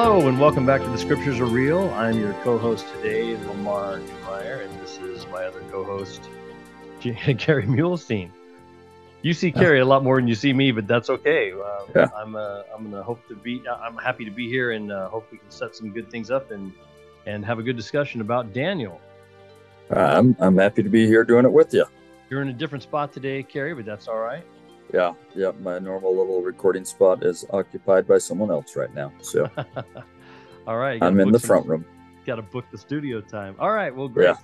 Hello, and welcome back to The Scriptures Are Real. I'm your co host today, Lamar Meyer, and this is my other co host, Kerry Muhlestein. You see Kerry a lot more than you see me, but that's okay. Uh, yeah. I'm uh, I'm gonna hope to be. I'm happy to be here, and uh, hope we can set some good things up and and have a good discussion about Daniel. I'm I'm happy to be here doing it with you. You're in a different spot today, Kerry, but that's all right. Yeah, yeah. My normal little recording spot is occupied by someone else right now. So, all right. I'm in the front room. Got to book the studio time. All right. Well, great. Yeah.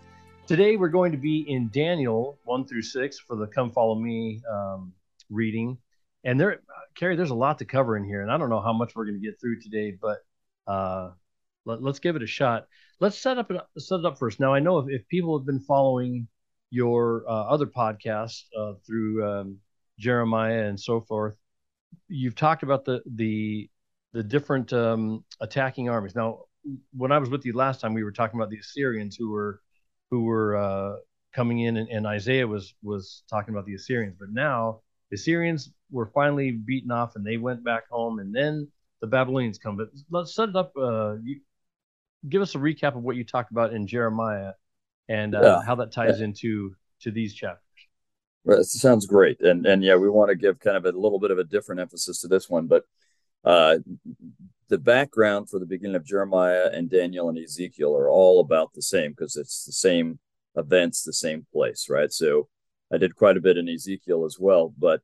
Today we're going to be in Daniel one through six for the "Come Follow Me" um, reading, and there, Kerry, there's a lot to cover in here, and I don't know how much we're going to get through today, but uh, let, us give it a shot. Let's set up set it up first. Now I know if, if people have been following your uh, other podcasts uh, through um, Jeremiah and so forth, you've talked about the the the different um, attacking armies. Now, when I was with you last time, we were talking about the Assyrians who were who were uh, coming in, and, and, Isaiah was was talking about the Assyrians. But now the Assyrians were finally beaten off, and they went back home, and then the Babylonians come. But let's set it up. Uh, you, give us a recap of what you talked about in Jeremiah, and uh, yeah. how that ties yeah. into to these chapters. Well, it sounds great, and and yeah, we want to give kind of a little bit of a different emphasis to this one, but uh, the background for the beginning of Jeremiah and Daniel and Ezekiel are all about the same because it's the same events, the same place, right? So I did quite a bit in Ezekiel as well, but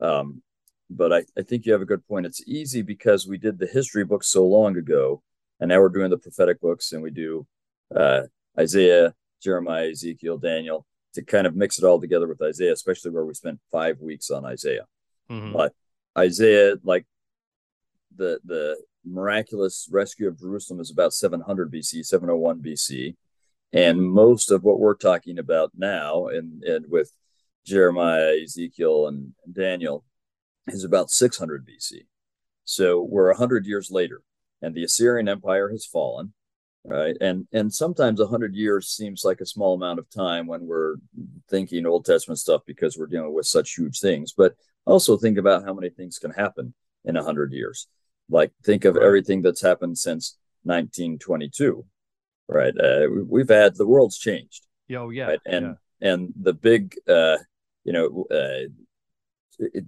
um, but I, I think you have a good point. It's easy because we did the history books so long ago, and now we're doing the prophetic books, and we do uh, Isaiah, Jeremiah, Ezekiel, Daniel to kind of mix it all together with Isaiah, especially where we spent five weeks on Isaiah. Mm-hmm. But Isaiah, like the the miraculous rescue of Jerusalem, is about 700 BC, 701 BC, and most of what we're talking about now, and and with Jeremiah, Ezekiel, and Daniel, is about 600 BC. So we're 100 years later, and the Assyrian Empire has fallen right and and sometimes a hundred years seems like a small amount of time when we're thinking old testament stuff because we're dealing with such huge things but also think about how many things can happen in a hundred years like think of everything that's happened since 1922 right uh, we've had the world's changed oh yeah right? and yeah. and the big uh you know uh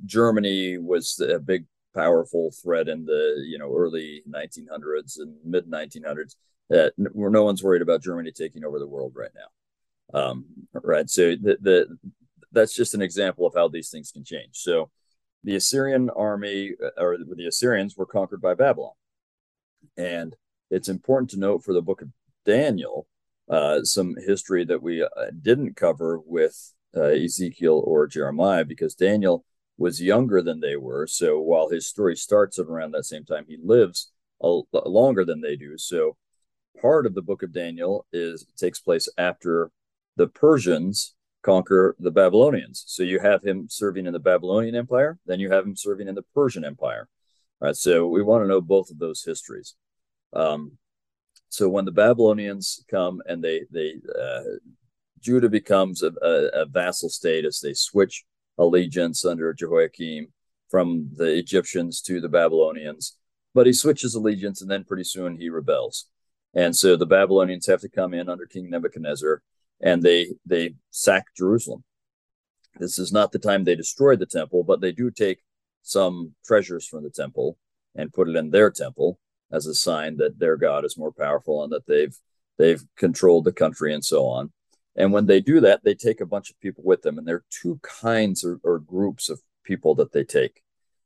germany was a big powerful threat in the you know early 1900s and mid 1900s that no one's worried about Germany taking over the world right now. Um, right. So the, the that's just an example of how these things can change. So the Assyrian army uh, or the Assyrians were conquered by Babylon. And it's important to note for the book of Daniel uh, some history that we uh, didn't cover with uh, Ezekiel or Jeremiah because Daniel was younger than they were. So while his story starts at around that same time, he lives a, a longer than they do. So part of the book of Daniel is takes place after the Persians conquer the Babylonians. So you have him serving in the Babylonian Empire, then you have him serving in the Persian Empire. Right. So we want to know both of those histories. Um, so when the Babylonians come and they they uh, Judah becomes a, a, a vassal state as they switch allegiance under Jehoiakim from the Egyptians to the Babylonians, but he switches allegiance and then pretty soon he rebels. And so the Babylonians have to come in under King Nebuchadnezzar and they they sack Jerusalem. This is not the time they destroy the temple, but they do take some treasures from the temple and put it in their temple as a sign that their God is more powerful and that they've they've controlled the country and so on. And when they do that, they take a bunch of people with them, and there are two kinds or, or groups of people that they take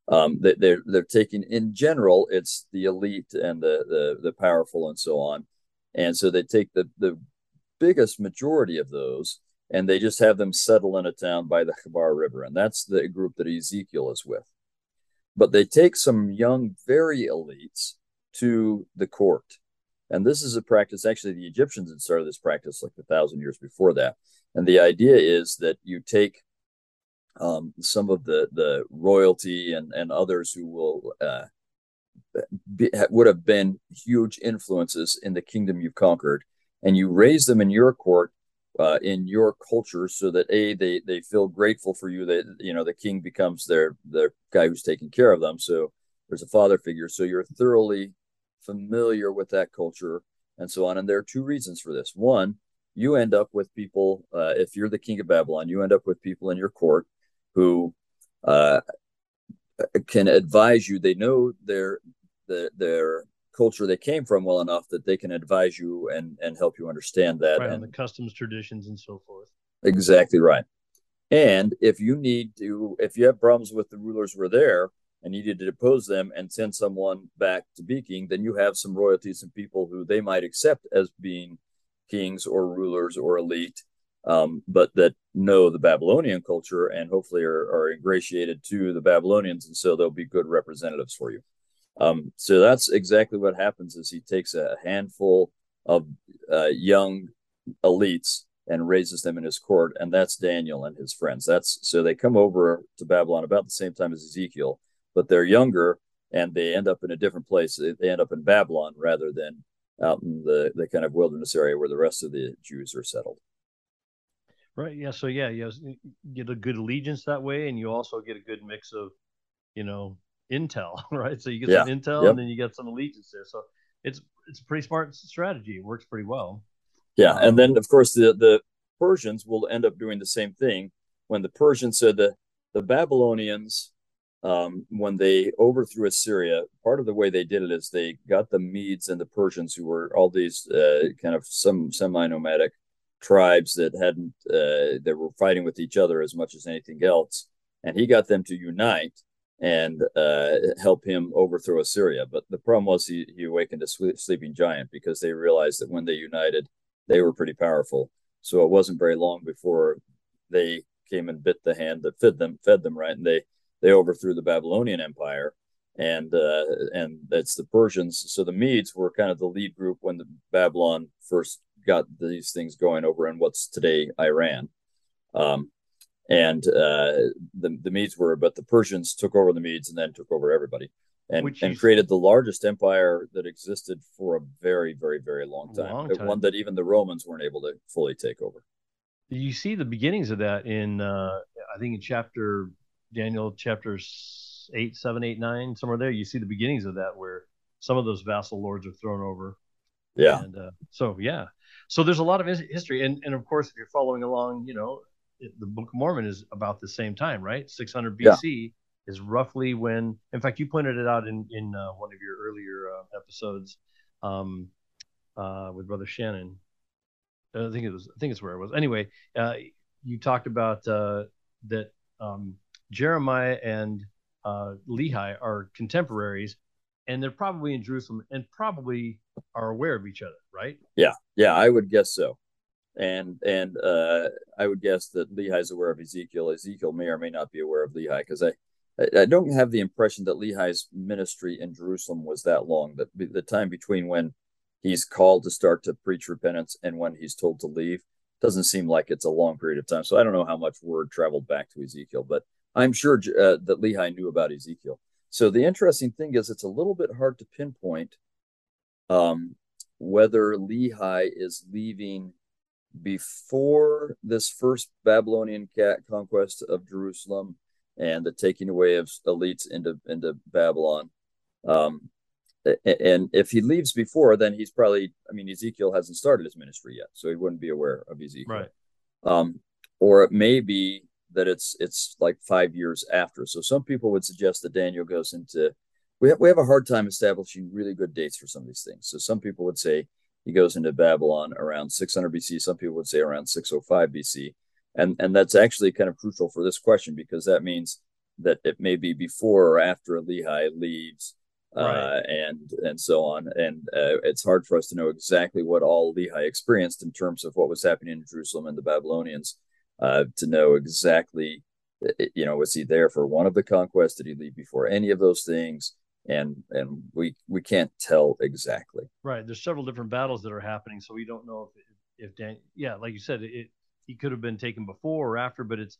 um, they, they're they're taking in general it's the elite and the, the the powerful and so on. And so they take the the biggest majority of those and they just have them settle in a town by the Khabar River. And that's the group that Ezekiel is with. But they take some young very elites to the court. And this is a practice actually the Egyptians had started this practice like a thousand years before that. And the idea is that you take um, some of the the royalty and and others who will uh, be, would have been huge influences in the kingdom you've conquered, and you raise them in your court. Uh, in your culture, so that a they they feel grateful for you. That you know the king becomes their their guy who's taking care of them. So there's a father figure. So you're thoroughly familiar with that culture and so on. And there are two reasons for this. One, you end up with people, uh, if you're the king of Babylon, you end up with people in your court who uh, can advise you. They know their, their, their culture they came from well enough that they can advise you and, and help you understand that. Right, and the customs, traditions, and so forth. Exactly right. And if you need to, if you have problems with the rulers who are there and needed to depose them and send someone back to be king, then you have some royalties and people who they might accept as being kings or rulers or elite, um, but that know the Babylonian culture and hopefully are, are, ingratiated to the Babylonians, and so they'll be good representatives for you. Um, so that's exactly what happens. Is he takes a handful of uh, young elites and raises them in his court, and that's Daniel and his friends. That's so they come over to Babylon about the same time as Ezekiel, but they're younger and they end up in a different place. They end up in Babylon rather than out in the the kind of wilderness area where the rest of the Jews are settled. Right. Yeah. So yeah, you get a good allegiance that way, and you also get a good mix of, you know, intel. Right. So you get yeah. some intel, yep. and then you get some allegiance there. So it's it's a pretty smart strategy. It works pretty well. Yeah, um, and then of course the the Persians will end up doing the same thing when the Persians said the the Babylonians um, when they overthrew Assyria, part of the way they did it is they got the Medes and the Persians, who were all these uh, kind of some semi-nomadic tribes that hadn't uh, that were fighting with each other as much as anything else, and he got them to unite and uh, help him overthrow Assyria. But the problem was he, he awakened a sleeping giant because they realized that when they united, they were pretty powerful. So it wasn't very long before they came and bit the hand that fed them, fed them right, and they they overthrew the Babylonian Empire, and uh, and that's the Persians. So the Medes were kind of the lead group when the Babylon first got these things going over in what's today Iran. Um, and uh, the the Medes were, but the Persians took over the Medes and then took over everybody, and and created the largest empire that existed for a very very very long time. Long time. One that even the Romans weren't able to fully take over. You see the beginnings of that in uh, I think in chapter Daniel chapters eight, seven, eight, nine, somewhere there. You see the beginnings of that where some of those vassal lords are thrown over. Yeah. And uh, so yeah, so there's a lot of history, and and of course if you're following along, you know, the Book of Mormon is about the same time, right? 600 BC yeah. is roughly when. In fact, you pointed it out in in uh, one of your earlier uh, episodes um, uh, with Brother Shannon. I think it was. I think it's where it was. Anyway, uh, you talked about uh, that um, Jeremiah and uh, Lehi are contemporaries, and they're probably in Jerusalem and probably are aware of each other, right? Yeah, yeah, I would guess so and and uh, I would guess that Lehi is aware of Ezekiel. Ezekiel may or may not be aware of Lehi because I, I don't have the impression that Lehi's ministry in Jerusalem was that long. That the time between when he's called to start to preach repentance and when he's told to leave doesn't seem like it's a long period of time. So I don't know how much word traveled back to Ezekiel, but I'm sure uh, that Lehi knew about Ezekiel. So the interesting thing is, it's a little bit hard to pinpoint um, whether Lehi is leaving before this first Babylonian conquest of Jerusalem and the taking away of elites into into Babylon. Um, and if he leaves before, then he's probably, I mean, Ezekiel hasn't started his ministry yet, so he wouldn't be aware of Ezekiel. Right. Um, or it may be that it's it's like five years after. So some people would suggest that Daniel goes into. We have we have a hard time establishing really good dates for some of these things. So some people would say he goes into Babylon around 600 BC. Some people would say around 605 BC. And, and that's actually kind of crucial for this question because that means that it may be before or after Lehi leaves uh, right. uh, and and so on. And uh, it's hard for us to know exactly what all Lehi experienced in terms of what was happening in Jerusalem and the Babylonians uh, to know exactly, you know, was he there for one of the conquests? Did he leave before any of those things? and and we we can't tell exactly. Right. There's several different battles that are happening, so we don't know if if Dan, yeah, like you said, it he could have been taken before or after, but it's.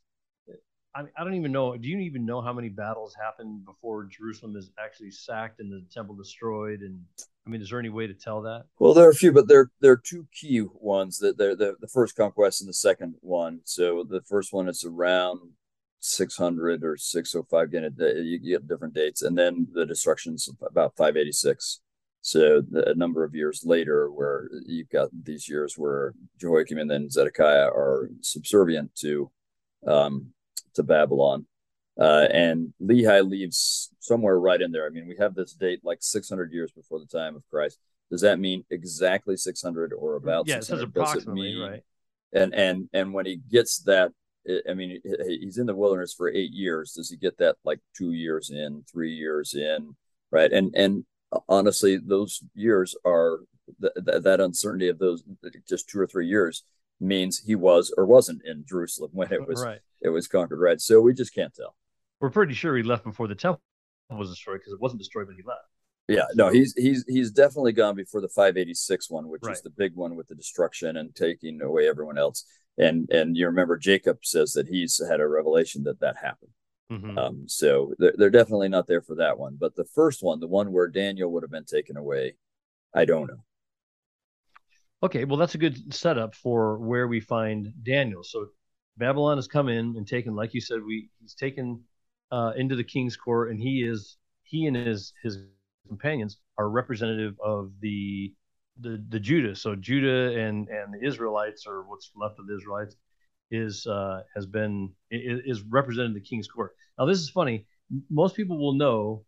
I, I don't even know. Do you even know how many battles happened before Jerusalem is actually sacked and the temple destroyed? And I mean, is there any way to tell that? Well, there are a few, but there there are two key ones that they're the, the first conquest and the second one. So the first one is around 600 or 605 again you get different dates and then the destruction's about 586 So a number of years later, where you've got these years where Jehoiakim and then Zedekiah are subservient to um, to Babylon, uh, and Lehi leaves somewhere right in there. I mean, we have this date like 600 years before the time of Christ. Does that mean exactly 600 or about? Yeah, it says approximately, mean, right? And and and when he gets that, I mean, he's in the wilderness for eight years. Does he get that like two years in, three years in, right? And and honestly, those years are th- th- that uncertainty of those just two or three years means he was or wasn't in Jerusalem when it was right. It was conquered, right? So we just can't tell. We're pretty sure he left before the temple was destroyed because it wasn't destroyed when he left. Yeah, no, he's he's he's definitely gone before the 586 one, which right. is the big one with the destruction and taking away everyone else. And and you remember Jacob says that he's had a revelation that that happened. Mm-hmm. Um, so they're, they're definitely not there for that one. But the first one, the one where Daniel would have been taken away, I don't know. Okay, well, that's a good setup for where we find Daniel. So Babylon has come in and taken, like you said, we he's taken uh, into the king's court, and he is he and his his companions are representative of the the the Judah. So Judah and and the Israelites, or what's left of the Israelites, is uh, has been is represented in the king's court. Now this is funny. Most people will know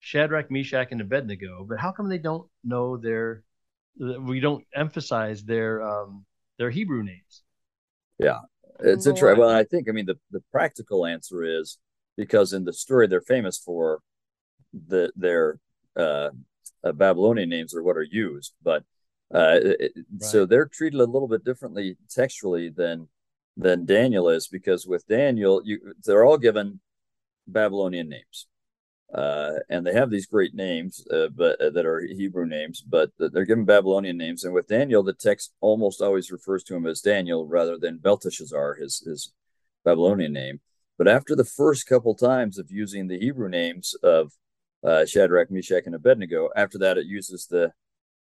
Shadrach, Meshach, and Abednego, but how come they don't know their? We don't emphasize their um, their Hebrew names. Yeah, it's interesting. Well, I think I mean the the practical answer is because in the story they're famous for the their uh, uh, Babylonian names are what are used, but uh, it, right. so they're treated a little bit differently textually than than Daniel is because with Daniel, you they're all given Babylonian names. Uh, and they have these great names, uh, but uh, that are Hebrew names, but they're given Babylonian names. And with Daniel, the text almost always refers to him as Daniel rather than Belteshazzar, his his Babylonian name. But after the first couple times of using the Hebrew names of uh, Shadrach, Meshach, and Abednego, after that it uses the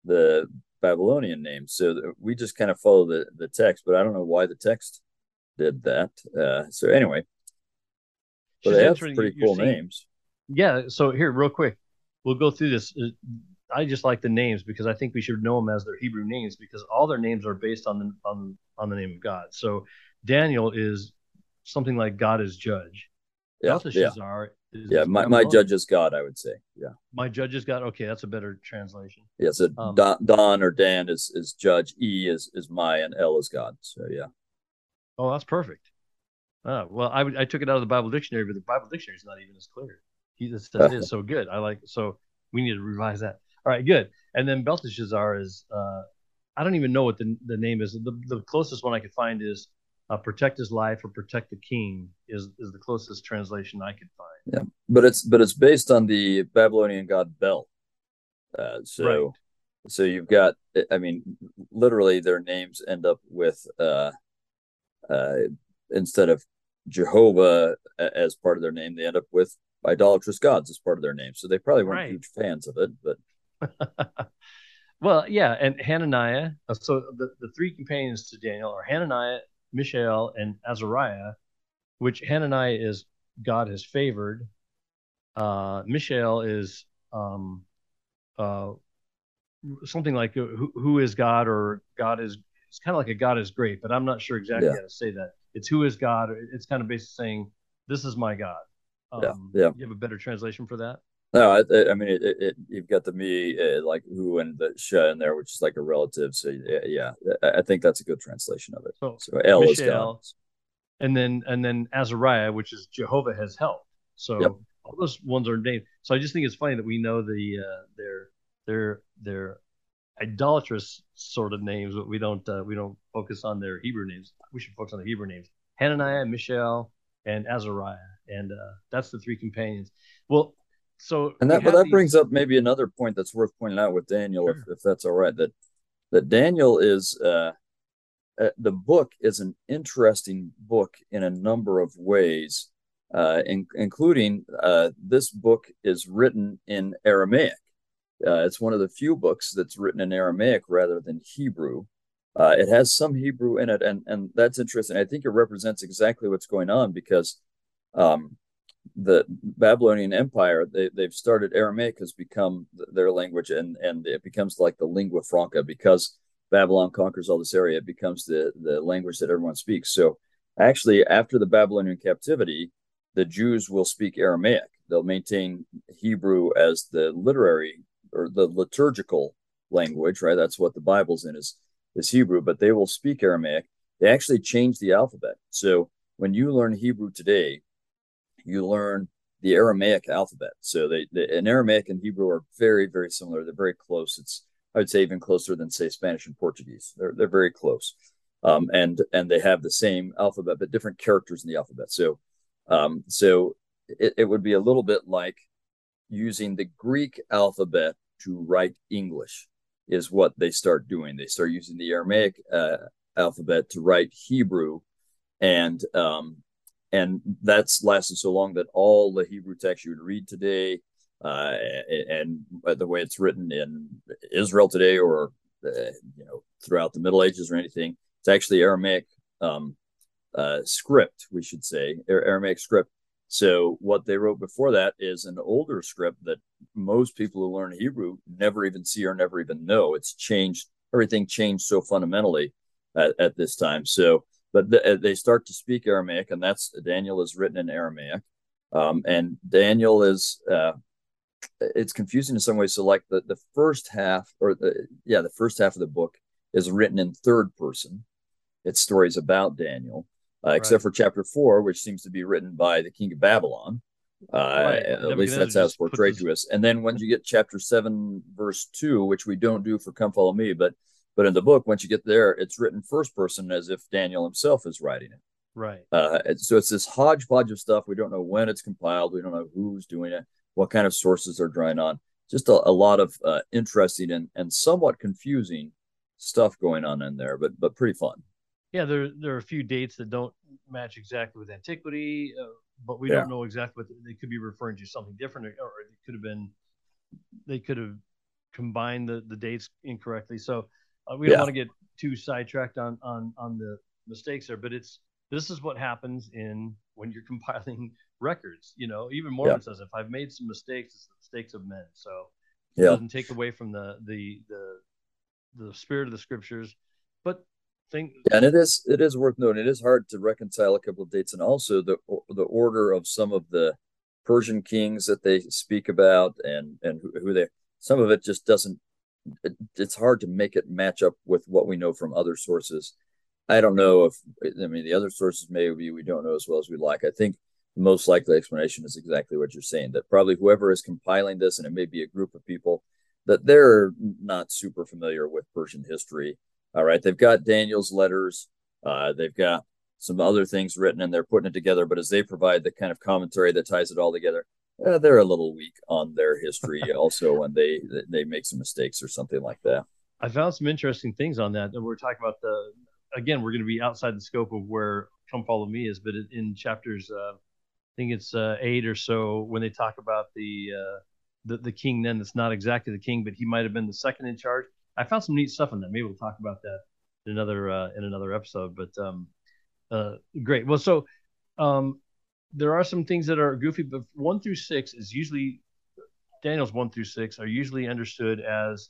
the Babylonian names. So we just kind of follow the the text, but I don't know why the text did that. Uh, so anyway, but they have pretty cool seeing, names. Yeah. So here, real quick, we'll go through this. Uh, I just like the names because I think we should know them as their Hebrew names because all their names are based on the on on the name of God. So Daniel is something like God is judge. Yeah, Belteshazzar yeah. yeah my, my judge is God, I would say. Yeah. My judge is God. Okay, that's a better translation. Yeah, so um, Don, Don, or Dan is is judge, E is is my, and L is God. So yeah. Oh, that's perfect. Uh, well, I, I took it out of the Bible dictionary, but the Bible dictionary is not even as clear. He this is so good. I like so we need to revise that. All right, good. And then Belteshazzar is uh, I don't even know what the the name is. The the closest one I could find is uh, protect his life or protect the king is is the closest translation I could find. Yeah, but it's but it's based on the Babylonian god Bel. Uh, so right. so you've got I mean literally their names end up with uh, uh, instead of Jehovah as part of their name, they end up with idolatrous gods as part of their name. So they probably weren't right. huge fans of it, but. well, yeah, and Hananiah. Uh, so the, the three companions to Daniel are Hananiah, Mishael, and Azariah, which Hananiah is God has favored. Uh, Mishael is um, uh, something like who, who is God or God is it's kind of like a God is great, but I'm not sure exactly yeah. how to say that. It's who is God. It's kind of basically saying, "This is my God." Um, yeah, yeah. You have a better translation for that? No, I, I mean, it, it, you've got the me uh, like who and the sh in there, which is like a relative. So yeah, yeah, I think that's a good translation of it. So, so Mishael, is and then and then Azariah, which is Jehovah has helped. So yep. all those ones are named. So I just think it's funny that we know the uh, their their their idolatrous sort of names, but we don't uh, we don't focus on their Hebrew names. We should focus on the Hebrew names: Hananiah, Mishael, and Azariah, and uh, that's the three companions. Well, so and that but that these... brings up maybe another point that's worth pointing out with Daniel, sure. if, if that's all right. That that Daniel is uh, uh, the book is an interesting book in a number of ways, uh, in, including uh, this book is written in Aramaic. Uh, it's one of the few books that's written in Aramaic rather than Hebrew. Uh, it has some Hebrew in it, and and that's interesting. I think it represents exactly what's going on because um, the Babylonian Empire, they, they've started Aramaic has become their language, and and it becomes like the lingua franca because Babylon conquers all this area. It becomes the the language that everyone speaks. So actually, after the Babylonian captivity, the Jews will speak Aramaic. They'll maintain Hebrew as the literary or the liturgical language, right? That's what the Bible's in is is Hebrew, but they will speak Aramaic. They actually change the alphabet. So when you learn Hebrew today, you learn the Aramaic alphabet. So they, they in Aramaic and Hebrew are very, very similar. They're very close. It's I would say even closer than say Spanish and Portuguese. They're they're very close, um, and and they have the same alphabet but different characters in the alphabet. So um, so it, it would be a little bit like using the Greek alphabet to write English is what they start doing. They start using the Aramaic uh, alphabet to write Hebrew, and um, and that's lasted so long that all the Hebrew text you would read today, uh, and the way it's written in Israel today, or uh, you know throughout the Middle Ages or anything, it's actually Aramaic um, uh, script, we should say, Aramaic script. So what they wrote before that is an older script that most people who learn Hebrew never even see or never even know. It's changed. Everything changed so fundamentally at, at this time. So but the, uh, they start to speak Aramaic, and that's Daniel is written in Aramaic, um, and Daniel is uh, it's confusing in some ways. So, like the the first half, or the yeah, the first half of the book is written in third person. It's stories about Daniel, uh, right. except for chapter four, which seems to be written by the king of Babylon. Uh, right. At least that's how it's portrayed to us. And then when you get chapter seven, verse two, which we don't do for "Come Follow Me," but but in the book, once you get there, it's written first person as if Daniel himself is writing it. Right. Uh, so it's this hodgepodge of stuff. We don't know when it's compiled. We don't know who's doing it, what kind of sources are drawing on. Just a, a lot of uh, interesting and, and somewhat confusing stuff going on in there, but but pretty fun. Yeah, there there are a few dates that don't match exactly with antiquity, uh, but we yeah. don't know exactly what they could be referring to something different, or it could have been they could have combined the the dates incorrectly. So uh, we don't want to get too sidetracked on on on the mistakes there, but it's this is what happens in when you're compiling records. You know, even Mormon yeah. says if I've made some mistakes, it's the mistakes of men. So it yeah. doesn't take away from the the the the spirit of the scriptures, but think and it is it is worth noting. It is hard to reconcile a couple of dates, and also the the order of some of the Persian kings that they speak about, and and who, who they some of it just doesn't it, it's hard to make it match up with what we know from other sources. I don't know if I mean the other sources maybe we don't know as well as we'd like. I think the most likely explanation is exactly what you're saying that probably whoever is compiling this and it may be a group of people that they're not super familiar with Persian history. All right, they've got Daniel's letters, uh, they've got some other things written, and they're putting it together. But as they provide the kind of commentary that ties it all together, uh, they're a little weak on their history also when they they make some mistakes or something like that. I found some interesting things on that. and We're talking about the again, we're going to be outside the scope of where "Come Follow Me" is, but in chapters, uh, I think it's uh, eight or so, when they talk about the, uh, the the king, then that's not exactly the king, but he might have been the second in charge. I found some neat stuff in that. Maybe we'll talk about that in another uh, in another episode. But um, uh, great. Well, so um, there are some things that are goofy, but one through six is usually Daniel's one through six are usually understood as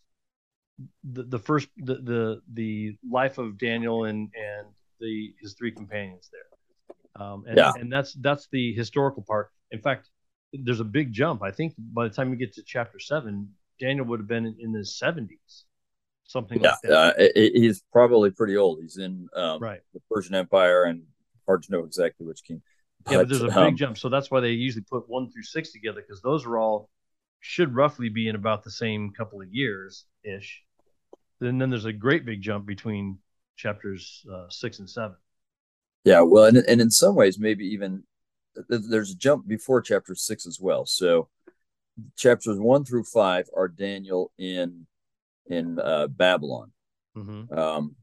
the, the first the, the the life of Daniel and and the his three companions there. Um, and, yeah. and that's that's the historical part. In fact, there's a big jump. I think by the time you get to chapter seven, Daniel would have been in, in his seventies, something yeah, like that. Uh, he's probably pretty old. He's in um, right. the Persian Empire, and hard to know exactly which king. Yeah, but there's a um, big jump, so that's why they usually put one through six together because those are all should roughly be in about the same couple of years ish. And then there's a great big jump between chapters uh, six and seven. Yeah, well, and and in some ways, maybe even there's a jump before chapter six as well. So chapters one through five are Daniel in in uh, Babylon, mm-hmm. um,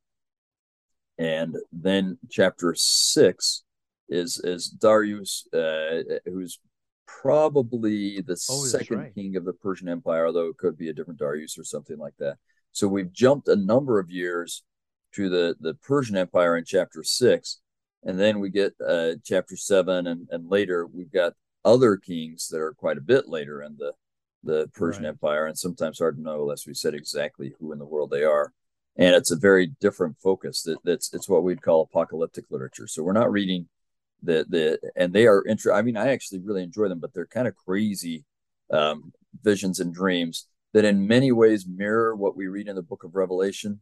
and then chapter six is is Darius, uh, who's probably the oh, second right. king of the Persian Empire, although it could be a different Darius or something like that. So we've jumped a number of years to the the Persian Empire in chapter six, and then we get uh, chapter seven, and and later we've got other kings that are quite a bit later in the the Persian Right. Empire, and sometimes hard to know unless we said exactly who in the world they are. And it's a very different focus. That that's it's what we'd call apocalyptic literature. So we're not reading the the and they are intro. I mean, I actually really enjoy them, but they're kind of crazy um, visions and dreams that in many ways mirror what we read in the Book of Revelation.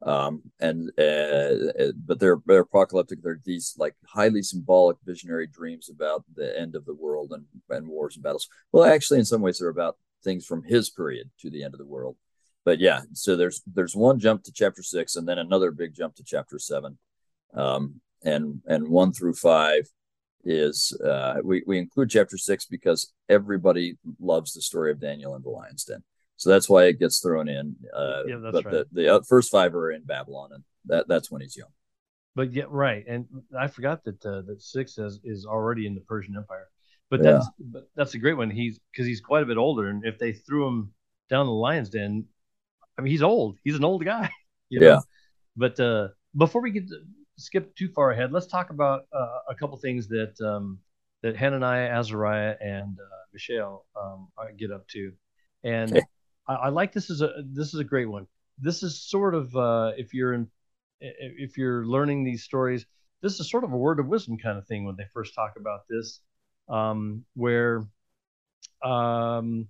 Um, and uh, but they're they're apocalyptic. They're these like highly symbolic, visionary dreams about the end of the world and and wars and battles. Well, actually, in some ways, they're about things from his period to the end of the world. But yeah, so there's there's one jump to chapter six, and then another big jump to chapter seven, um, and and one through five is uh, we we include chapter six because everybody loves the story of Daniel and the lion's den. So that's why it gets thrown in. Uh, Yeah, that's but right. the, the uh, first five are in Babylon, and that that's when he's young. But yeah, right. And I forgot that uh, that six is is already in the Persian Empire. But Yeah. that's but that's a great one. He's because he's quite a bit older, and if they threw him down the lion's den, I mean, he's old. He's an old guy. You know? Yeah. But uh, before we get to skip too far ahead, let's talk about uh, a couple things that um, that Hananiah, Azariah, and uh, Mishael um, uh, get up to. And Okay. I, I like this is a this is a great one. This is sort of uh, if you're in if you're learning these stories, this is sort of a word of wisdom kind of thing when they first talk about this, um, where um,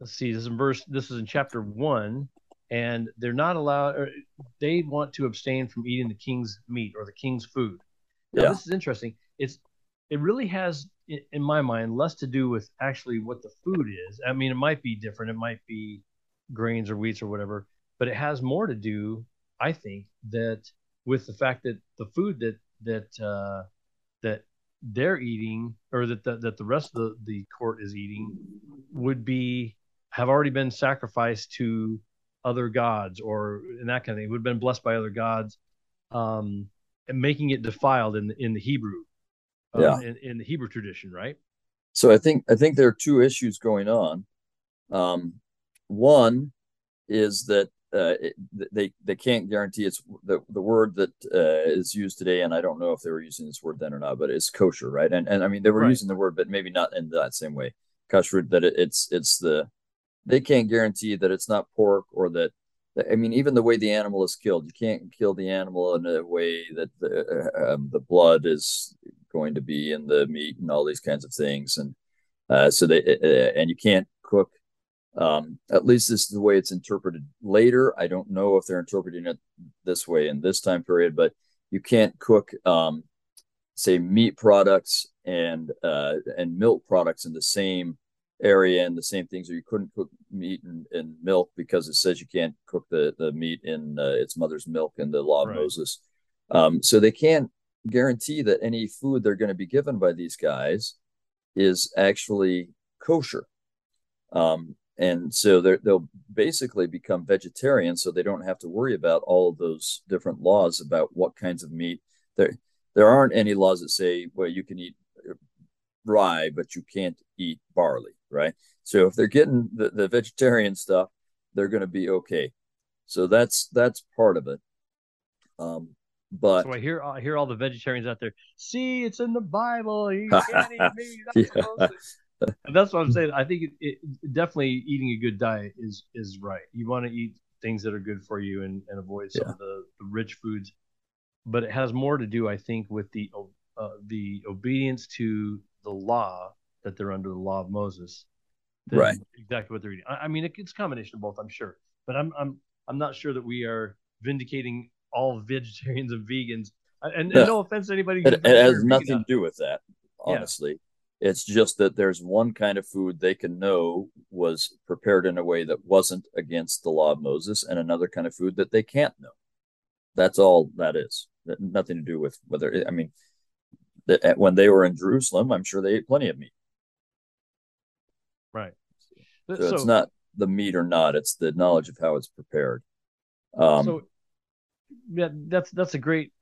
let's see, this is in verse, this is in chapter one, and they're not allowed, or they want to abstain from eating the king's meat or the king's food. Now, Yeah. this is interesting. It's it really has, in my mind, less to do with actually what the food is. I mean, it might be different. It might be grains or wheats or whatever, but it has more to do, I think, that with the fact that the food that that uh, that they're eating or that the, that the rest of the, the court is eating would be have already been sacrificed to other gods or and that kind of thing. It would have been blessed by other gods, um, and making it defiled in the, in the Hebrew, uh, Yeah. in, in the Hebrew tradition, right? So I think I think there are two issues going on. Um, one is that uh, it, they they can't guarantee it's the the word that uh, is used today, and I don't know if they were using this word then or not, but it's kosher, right? And and I mean they were Right. using the word, but maybe not in that same way. Kosher that it, it's it's the they can't guarantee that it's not pork or that. I mean, even the way the animal is killed, you can't kill the animal in a way that the um, the blood is going to be in the meat and all these kinds of things, and uh, so they uh, and you can't cook. Um, at least this is the way it's interpreted later. I don't know if they're interpreting it this way in this time period, but you can't cook, um, say, meat products and uh, and milk products in the same area and the same things, or you couldn't cook meat and, and milk because it says you can't cook the the meat in uh, its mother's milk in the law of Right. Moses. Um, so they can't guarantee that any food they're going to be given by these guys is actually kosher. Um, and so they'll basically become vegetarian, so they don't have to worry about all of those different laws about what kinds of meat. There, there aren't any laws that say, well, you can eat rye, but you can't eat barley, right? So if they're getting the, the vegetarian stuff, they're going to be okay. So that's that's part of it. Um, but So I hear I hear all the vegetarians out there. See, it's in the Bible. You can't eat meat. Yeah. And that's what I'm saying. I think it, it, definitely eating a good diet is is right. You want to eat things that are good for you and, and avoid some Yeah. of the, the rich foods. But it has more to do, I think, with the uh, the obedience to the law that they're under the law of Moses. Right. Exactly what they're eating. I, I mean, it, it's a combination of both, I'm sure. But I'm I'm I'm not sure that we are vindicating all vegetarians and vegans. And, and Yeah. no offense to anybody. it, it has nothing to do with that Yeah. honestly it's just that there's one kind of food they can know was prepared in a way that wasn't against the law of moses and another kind of food that they can't know that's all that is That- nothing to do with whether i mean that eh, when they were in jerusalem i'm sure they ate plenty of meat Right. so, So, it's not the meat or not it's the knowledge of how it's prepared um so yeah, that's that's a great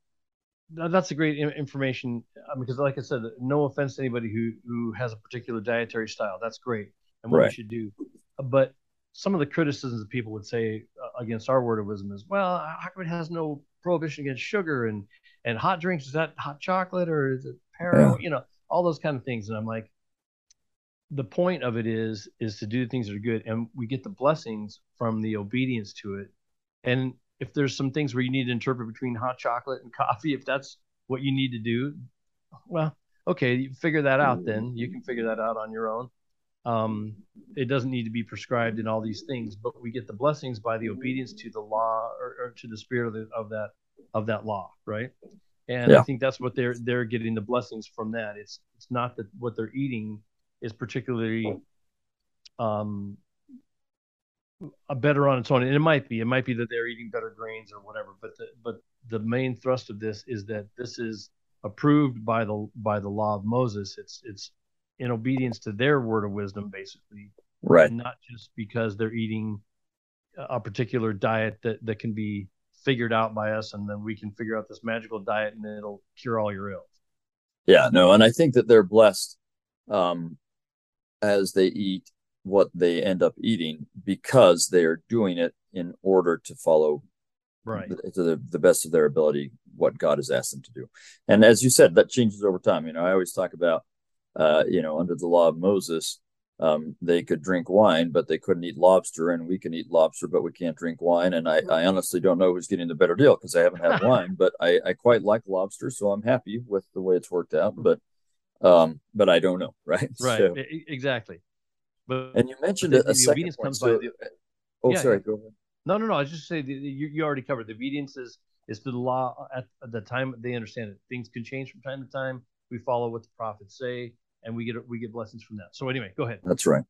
that's a great information uh, because, like I said, no offense to anybody who who has a particular dietary style. That's great and what we Right. should do. But some of the criticisms that people would say uh, against our word of wisdom is, well, how come it has no prohibition against sugar and and hot drinks? Is that hot chocolate or is it pear? Yeah. You know, all those kind of things. And I'm like, the point of it is is to do things that are good and we get the blessings from the obedience to it. And if there's some things where you need to interpret between hot chocolate and coffee if that's what you need to do well okay you figure that out then. You can figure that out on your own. Um, it doesn't need to be prescribed in all these things but we get the blessings by the obedience to the law or, or to the spirit of, the, of that of that law right? And yeah. i think that's what they're they're getting the blessings from that. It's it's not that what they're eating is particularly um, a better on its own. And it might be, it might be that they're eating better grains or whatever. But the, but the main thrust of this is that this is approved by the by the law of Moses. It's it's in obedience to their word of wisdom, basically. Right. Not just because they're eating a particular diet that that can be figured out by us, and then we can figure out this magical diet and it'll cure all your ills. Yeah, no, and I think that they're blessed um, as they eat what they end up eating because they are doing it in order to follow right. to the, the best of their ability what god has asked them to do. And as you said that changes over time. You know i always talk about uh, you know under the law of moses um, they could drink wine but they couldn't eat lobster and we can eat lobster but we can't drink wine. And i, I honestly don't know who's getting the better deal because i haven't had wine but I, I quite like lobster so i'm happy with the way it's worked out. But um, but I don't know, right? Right, so, exactly. But and you mentioned the, a, the obedience point, comes so, by. The, oh, yeah, sorry. Yeah. Go ahead. No, no, no. I was just saying you, you already covered the obedience is is to the law at the time they understand it. Things can change from time to time. We follow what the prophets say, and we get we get blessings from that. So anyway, go ahead. That's right.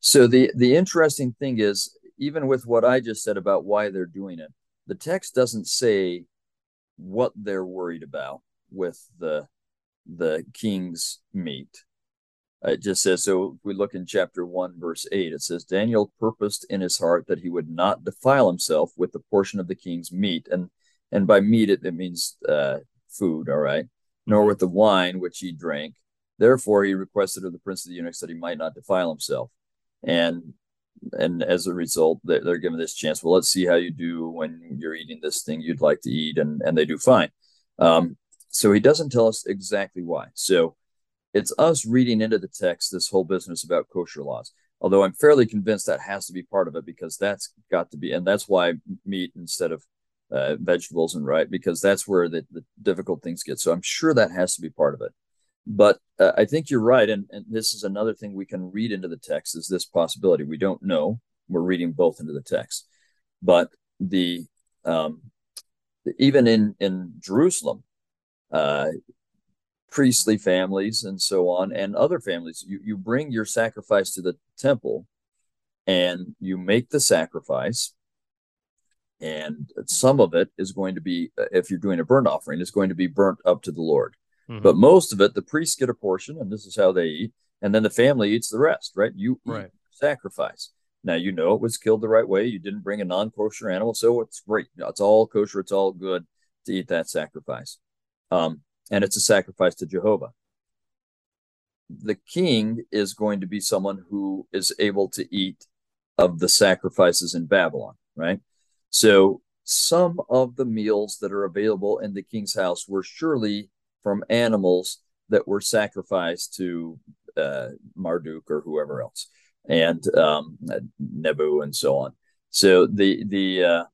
So the the interesting thing is, even with what I just said about why they're doing it, the text doesn't say what they're worried about with the the king's meat. It just says so. We look in chapter 1, verse 8, it says, Daniel purposed in his heart that he would not defile himself with the portion of the king's meat. And and by meat, it, it means uh, food, all right, nor with the wine which he drank. Therefore, he requested of the prince of the eunuchs that he might not defile himself. And and as a result, they're, they're given this chance. Well, let's see how you do when you're eating this thing you'd like to eat, and and they do fine. Um, so he doesn't tell us exactly why. So it's us reading into the text this whole business about kosher laws. Although I'm fairly convinced that has to be part of it because that's got to be, and that's why meat instead of uh, vegetables and right because that's where the, the difficult things get. So I'm sure that has to be part of it. But uh, I think you're right, and, and this is another thing we can read into the text is this possibility. We don't know. We're reading both into the text, but the um, even in in Jerusalem, uh, priestly families and so on, and other families. You, you bring your sacrifice to the temple and you make the sacrifice. And some of it is going to be, if you're doing a burnt offering, is going to be burnt up to the Lord. Mm-hmm. But most of it, the priests get a portion, and this is how they eat, and then the family eats the rest, right? You right. sacrifice. Now you know it was killed the right way. You didn't bring a non-kosher animal, so it's great. It's all kosher. It's all good to eat that sacrifice um, and it's a sacrifice to Jehovah. The king is going to be someone who is able to eat of the sacrifices in Babylon, right? So some of the meals that are available in the king's house were surely from animals that were sacrificed to uh, Marduk or whoever else, and um, Nebu and so on. So the the uh,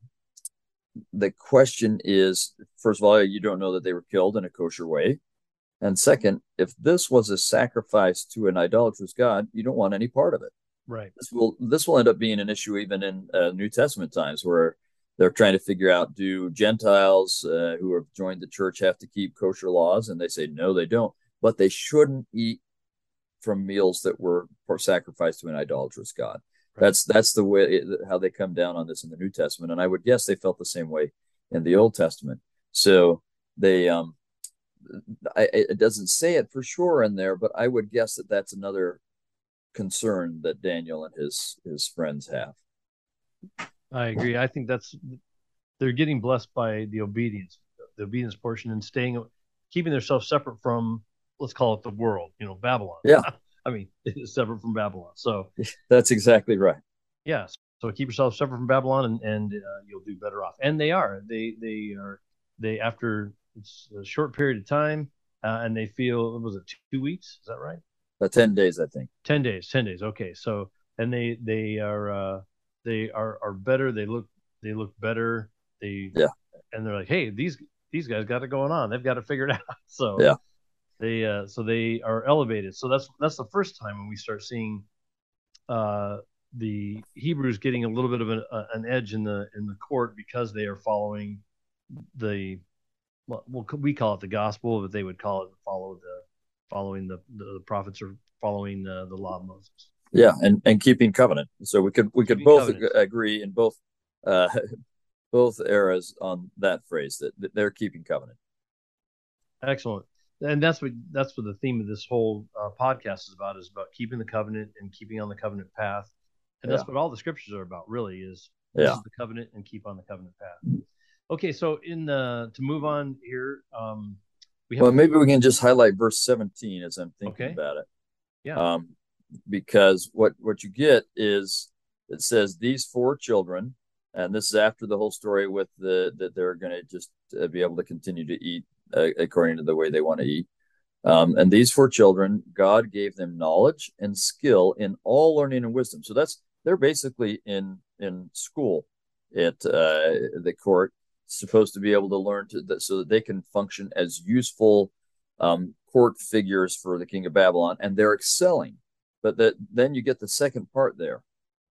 the question is first of all, you don't know that they were killed in a kosher way. And second, if this was a sacrifice to an idolatrous God, you don't want any part of it. Right. This will this will end up being an issue even in uh, New Testament times where they're trying to figure out do Gentiles uh, who have joined the church have to keep kosher laws? And they say no, they don't. But they shouldn't eat from meals that were sacrificed to an idolatrous God. That's that's the way it, how they come down on this in the New Testament, and I would guess they felt the same way in the Old Testament. So they, um, I, it doesn't say it for sure in there, but I would guess that that's another concern that Daniel and his his friends have. I agree. I think that's they're getting blessed by the obedience, the obedience portion, and staying, keeping themselves separate from let's call it the world, you know, Babylon. Yeah. I mean, it's separate from Babylon. So that's exactly right. Yes. So keep yourself separate from Babylon, and and uh, you'll do better off. And they are. They they are. They after it's a short period of time, uh, and they feel was it two weeks? Is that right? Uh, ten days, I think. Ten days. Ten days. Okay. So and they they are uh, they are are better. They look they look better. They yeah. And they're like, hey, these these guys got it going on. They've got to figure it out. So yeah. They uh, so they are elevated. So that's that's the first time when we start seeing uh, the Hebrews getting a little bit of an, uh, an edge in the in the court because they are following the well, we call it the gospel, but they would call it follow the following the the, prophets or following the, the law of Moses. Yeah, and and keeping covenant. So we could we could keeping both covenant. agree in both uh, both eras on that phrase that, that they're keeping covenant. Excellent, and that's what that's what the theme of this whole uh, podcast is about is about keeping the covenant and keeping on the covenant path, and that's yeah. what all the scriptures are about. Really, is yeah. the covenant and keep on the covenant path. Okay, so in the to move on here, um, we have well maybe we can just highlight verse seventeen as I'm thinking okay. about it. Yeah. Um, because what what you get is it says these four children, and this is after the whole story with the that they're going to just uh, be able to continue to eat uh, according to the way they want to eat. Um, and these four children, God gave them knowledge and skill in all learning and wisdom. So that's they're basically in in school at uh, the court, supposed to be able to learn to that so that they can function as useful um, court figures for the king of Babylon, and they're excelling. But that then you get the second part there,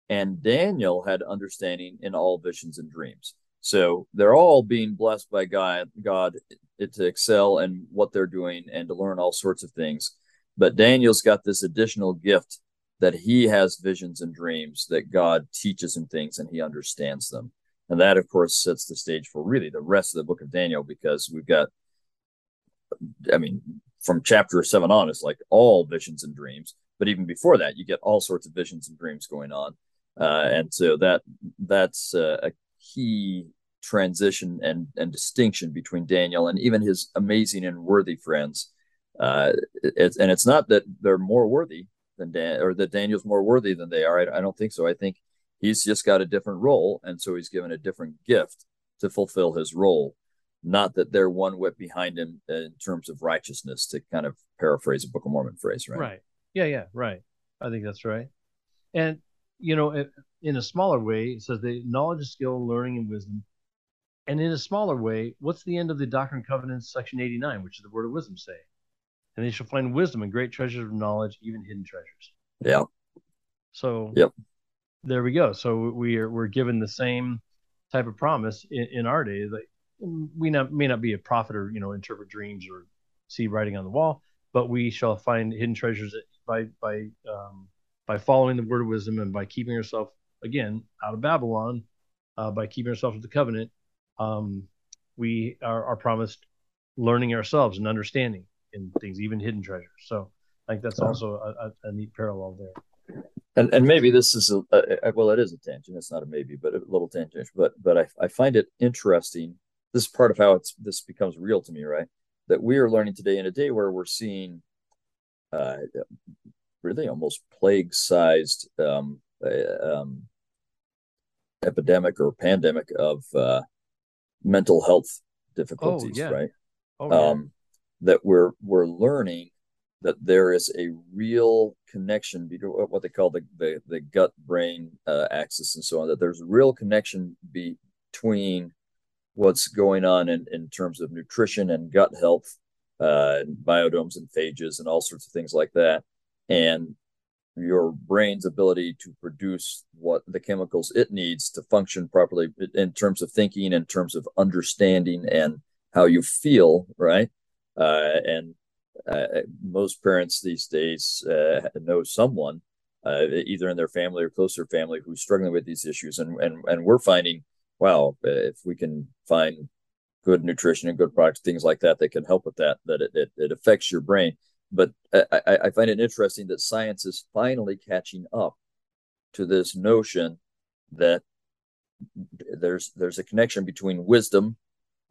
and Daniel had understanding in all visions and dreams. So they're all being blessed by God, God to excel in what they're doing and to learn all sorts of things. But Daniel's got this additional gift that he has visions and dreams that God teaches him things and he understands them. And that, of course, sets the stage for really the rest of the book of Daniel because we've got, I mean, from chapter seven on, it's like all visions and dreams. But even before that, you get all sorts of visions and dreams going on. Uh, and so that that's uh, a key transition and, and distinction between Daniel and even his amazing and worthy friends. Uh, it's, and it's not that they're more worthy than Dan or that Daniel's more worthy than they are. I, I don't think so. I think He's just got a different role, and so he's given a different gift to fulfill his role. Not that they're one whip behind him in terms of righteousness, to kind of paraphrase a Book of Mormon phrase, right? Right. Yeah, yeah, right. I think that's right. And you know, in a smaller way, it says the knowledge, skill, learning, and wisdom. And in a smaller way, what's the end of the Doctrine and Covenants, section 89, which is the word of wisdom say? And they shall find wisdom and great treasures of knowledge, even hidden treasures. Yeah. So yep there we go. So we are we're given the same type of promise in, in our day. Like we not, may not be a prophet or you know interpret dreams or see writing on the wall, but we shall find hidden treasures by by um, by following the word of wisdom and by keeping ourselves again out of Babylon, uh, by keeping ourselves with the covenant. Um, we are, are promised learning ourselves and understanding in things, even hidden treasures. So I think that's also a, a, neat parallel there. And and maybe this is a, a, well it is a tangent. It's not a maybe but a little tangent. But but I, I find it interesting. This is part of how it's this becomes real to me right? That we are learning today in a day where we're seeing uh, really almost plague sized um, uh, um, epidemic or pandemic of uh, mental health difficulties oh, yeah. right oh, yeah. um, that we're we're learning that there is a real connection between what they call the the, the gut brain uh, axis and so on. That there's a real connection between what's going on in, in terms of nutrition and gut health, uh, biodomes and phages and all sorts of things like that, and your brain's ability to produce what the chemicals it needs to function properly in terms of thinking, in terms of understanding, and how you feel, right? Uh, and uh, most parents these days uh, know someone uh, either in their family or closer family who's struggling with these issues and and, and we're finding wow if we can find good nutrition and good products things like that that can help with that that it, it, it affects your brain but I, I find it interesting that science is finally catching up to this notion that there's there's a connection between wisdom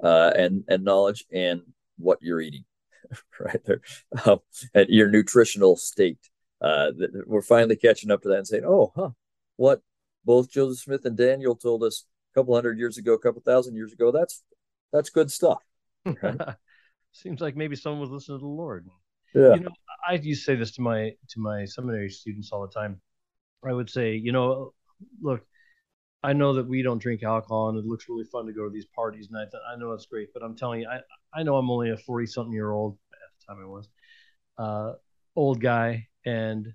uh, and and knowledge and what you're eating right there, um, at your nutritional state. Uh, we're finally catching up to that and saying, oh, huh, what both Joseph Smith and Daniel told us a couple hundred years ago, a couple thousand years ago. That's that's good stuff. Right? Seems like maybe someone was listening to the Lord. Yeah. You know, I used to say this to my to my seminary students all the time. I would say, you know, look, I know that we don't drink alcohol and it looks really fun to go to these parties and I, th- I know it's great, but I'm telling you, I, I know I'm only a 40 something year old at the time I was, uh, old guy and,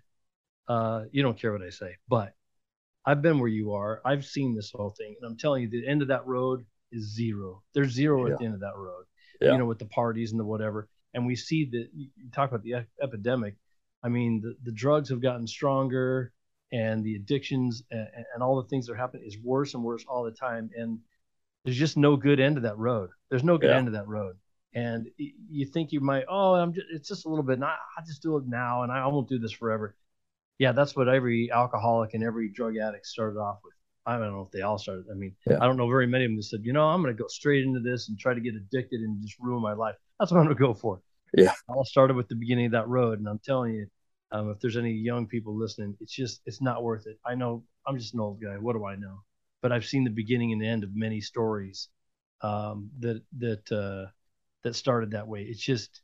uh, you don't care what I say, but I've been where you are. I've seen this whole thing and I'm telling you the end of that road is zero. There's zero yeah. at the end of that road, yeah. you know, with the parties and the whatever. And we see that you talk about the epidemic. I mean, the, the drugs have gotten stronger and the addictions and, and all the things that are happening is worse and worse all the time. And there's just no good end to that road. There's no good yeah. end to that road. And you think you might, oh, I'm just, it's just a little bit. And I, I just do it now, and I won't do this forever. Yeah, that's what every alcoholic and every drug addict started off with. I don't know if they all started. I mean, yeah. I don't know very many of them that said, you know, I'm going to go straight into this and try to get addicted and just ruin my life. That's what I'm going to go for. Yeah. I all started with the beginning of that road. And I'm telling you, um, if there's any young people listening, it's just it's not worth it. I know I'm just an old guy. What do I know? But I've seen the beginning and end of many stories um, that that uh, that started that way. It's just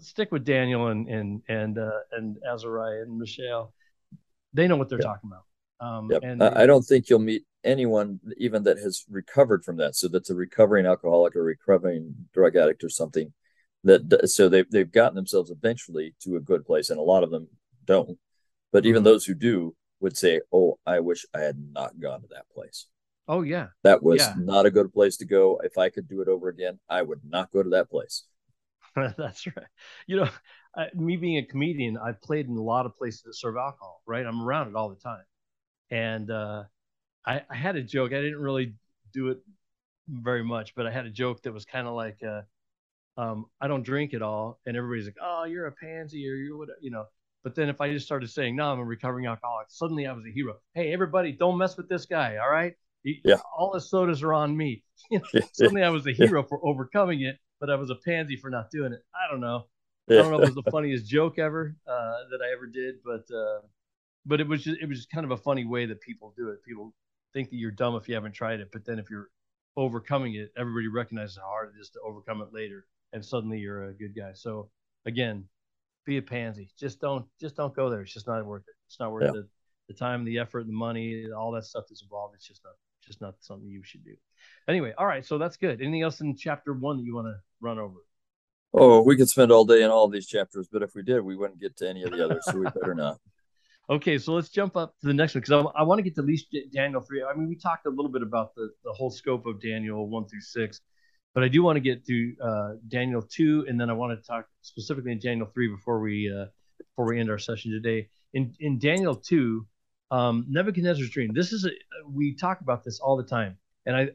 stick with Daniel and and and uh, and Azariah and Mishael. They know what they're talking about. Um, yep. and I don't think you'll meet anyone even that has recovered from that. So that's a recovering alcoholic or recovering drug addict or something that so they've they've gotten themselves eventually to a good place, and a lot of them don't. But even mm-hmm. those who do would say, "Oh, I wish I had not gone to that place." Oh yeah, that was yeah. not a good place to go. If I could do it over again, I would not go to that place. That's right. You know, I, me being a comedian, I've played in a lot of places that serve alcohol. Right, I'm around it all the time, and uh, I, I had a joke. I didn't really do it very much, but I had a joke that was kind of like. Uh, um, I don't drink at all, and everybody's like, "Oh, you're a pansy," or "You're what," you know. But then if I just started saying, "No, I'm a recovering alcoholic," suddenly I was a hero. Hey, everybody, don't mess with this guy. All right, he, yeah. All the sodas are on me. suddenly I was a hero yeah. for overcoming it, but I was a pansy for not doing it. I don't know. I don't know if it was the funniest joke ever uh, that I ever did, but uh, but it was just, it was just kind of a funny way that people do it. People think that you're dumb if you haven't tried it, but then if you're overcoming it, everybody recognizes how hard it is to overcome it later and suddenly you're a good guy. So again, be a pansy. Just don't just don't go there. It's just not worth it. It's not worth yeah. the, the time, the effort, the money, all that stuff that's involved. It's just not just not something you should do. Anyway, all right, so that's good. Anything else in chapter one that you want to run over? Oh, we could spend all day in all these chapters, but if we did, we wouldn't get to any of the others, so we better not. Okay, so let's jump up to the next one because I, I want to get to at least Daniel three. I mean, we talked a little bit about the, the whole scope of Daniel one through six, but I do want to get to uh, Daniel two, and then I want to talk specifically in Daniel three before we uh, before we end our session today. In in Daniel two, um, Nebuchadnezzar's dream. This is a, we talk about this all the time, and I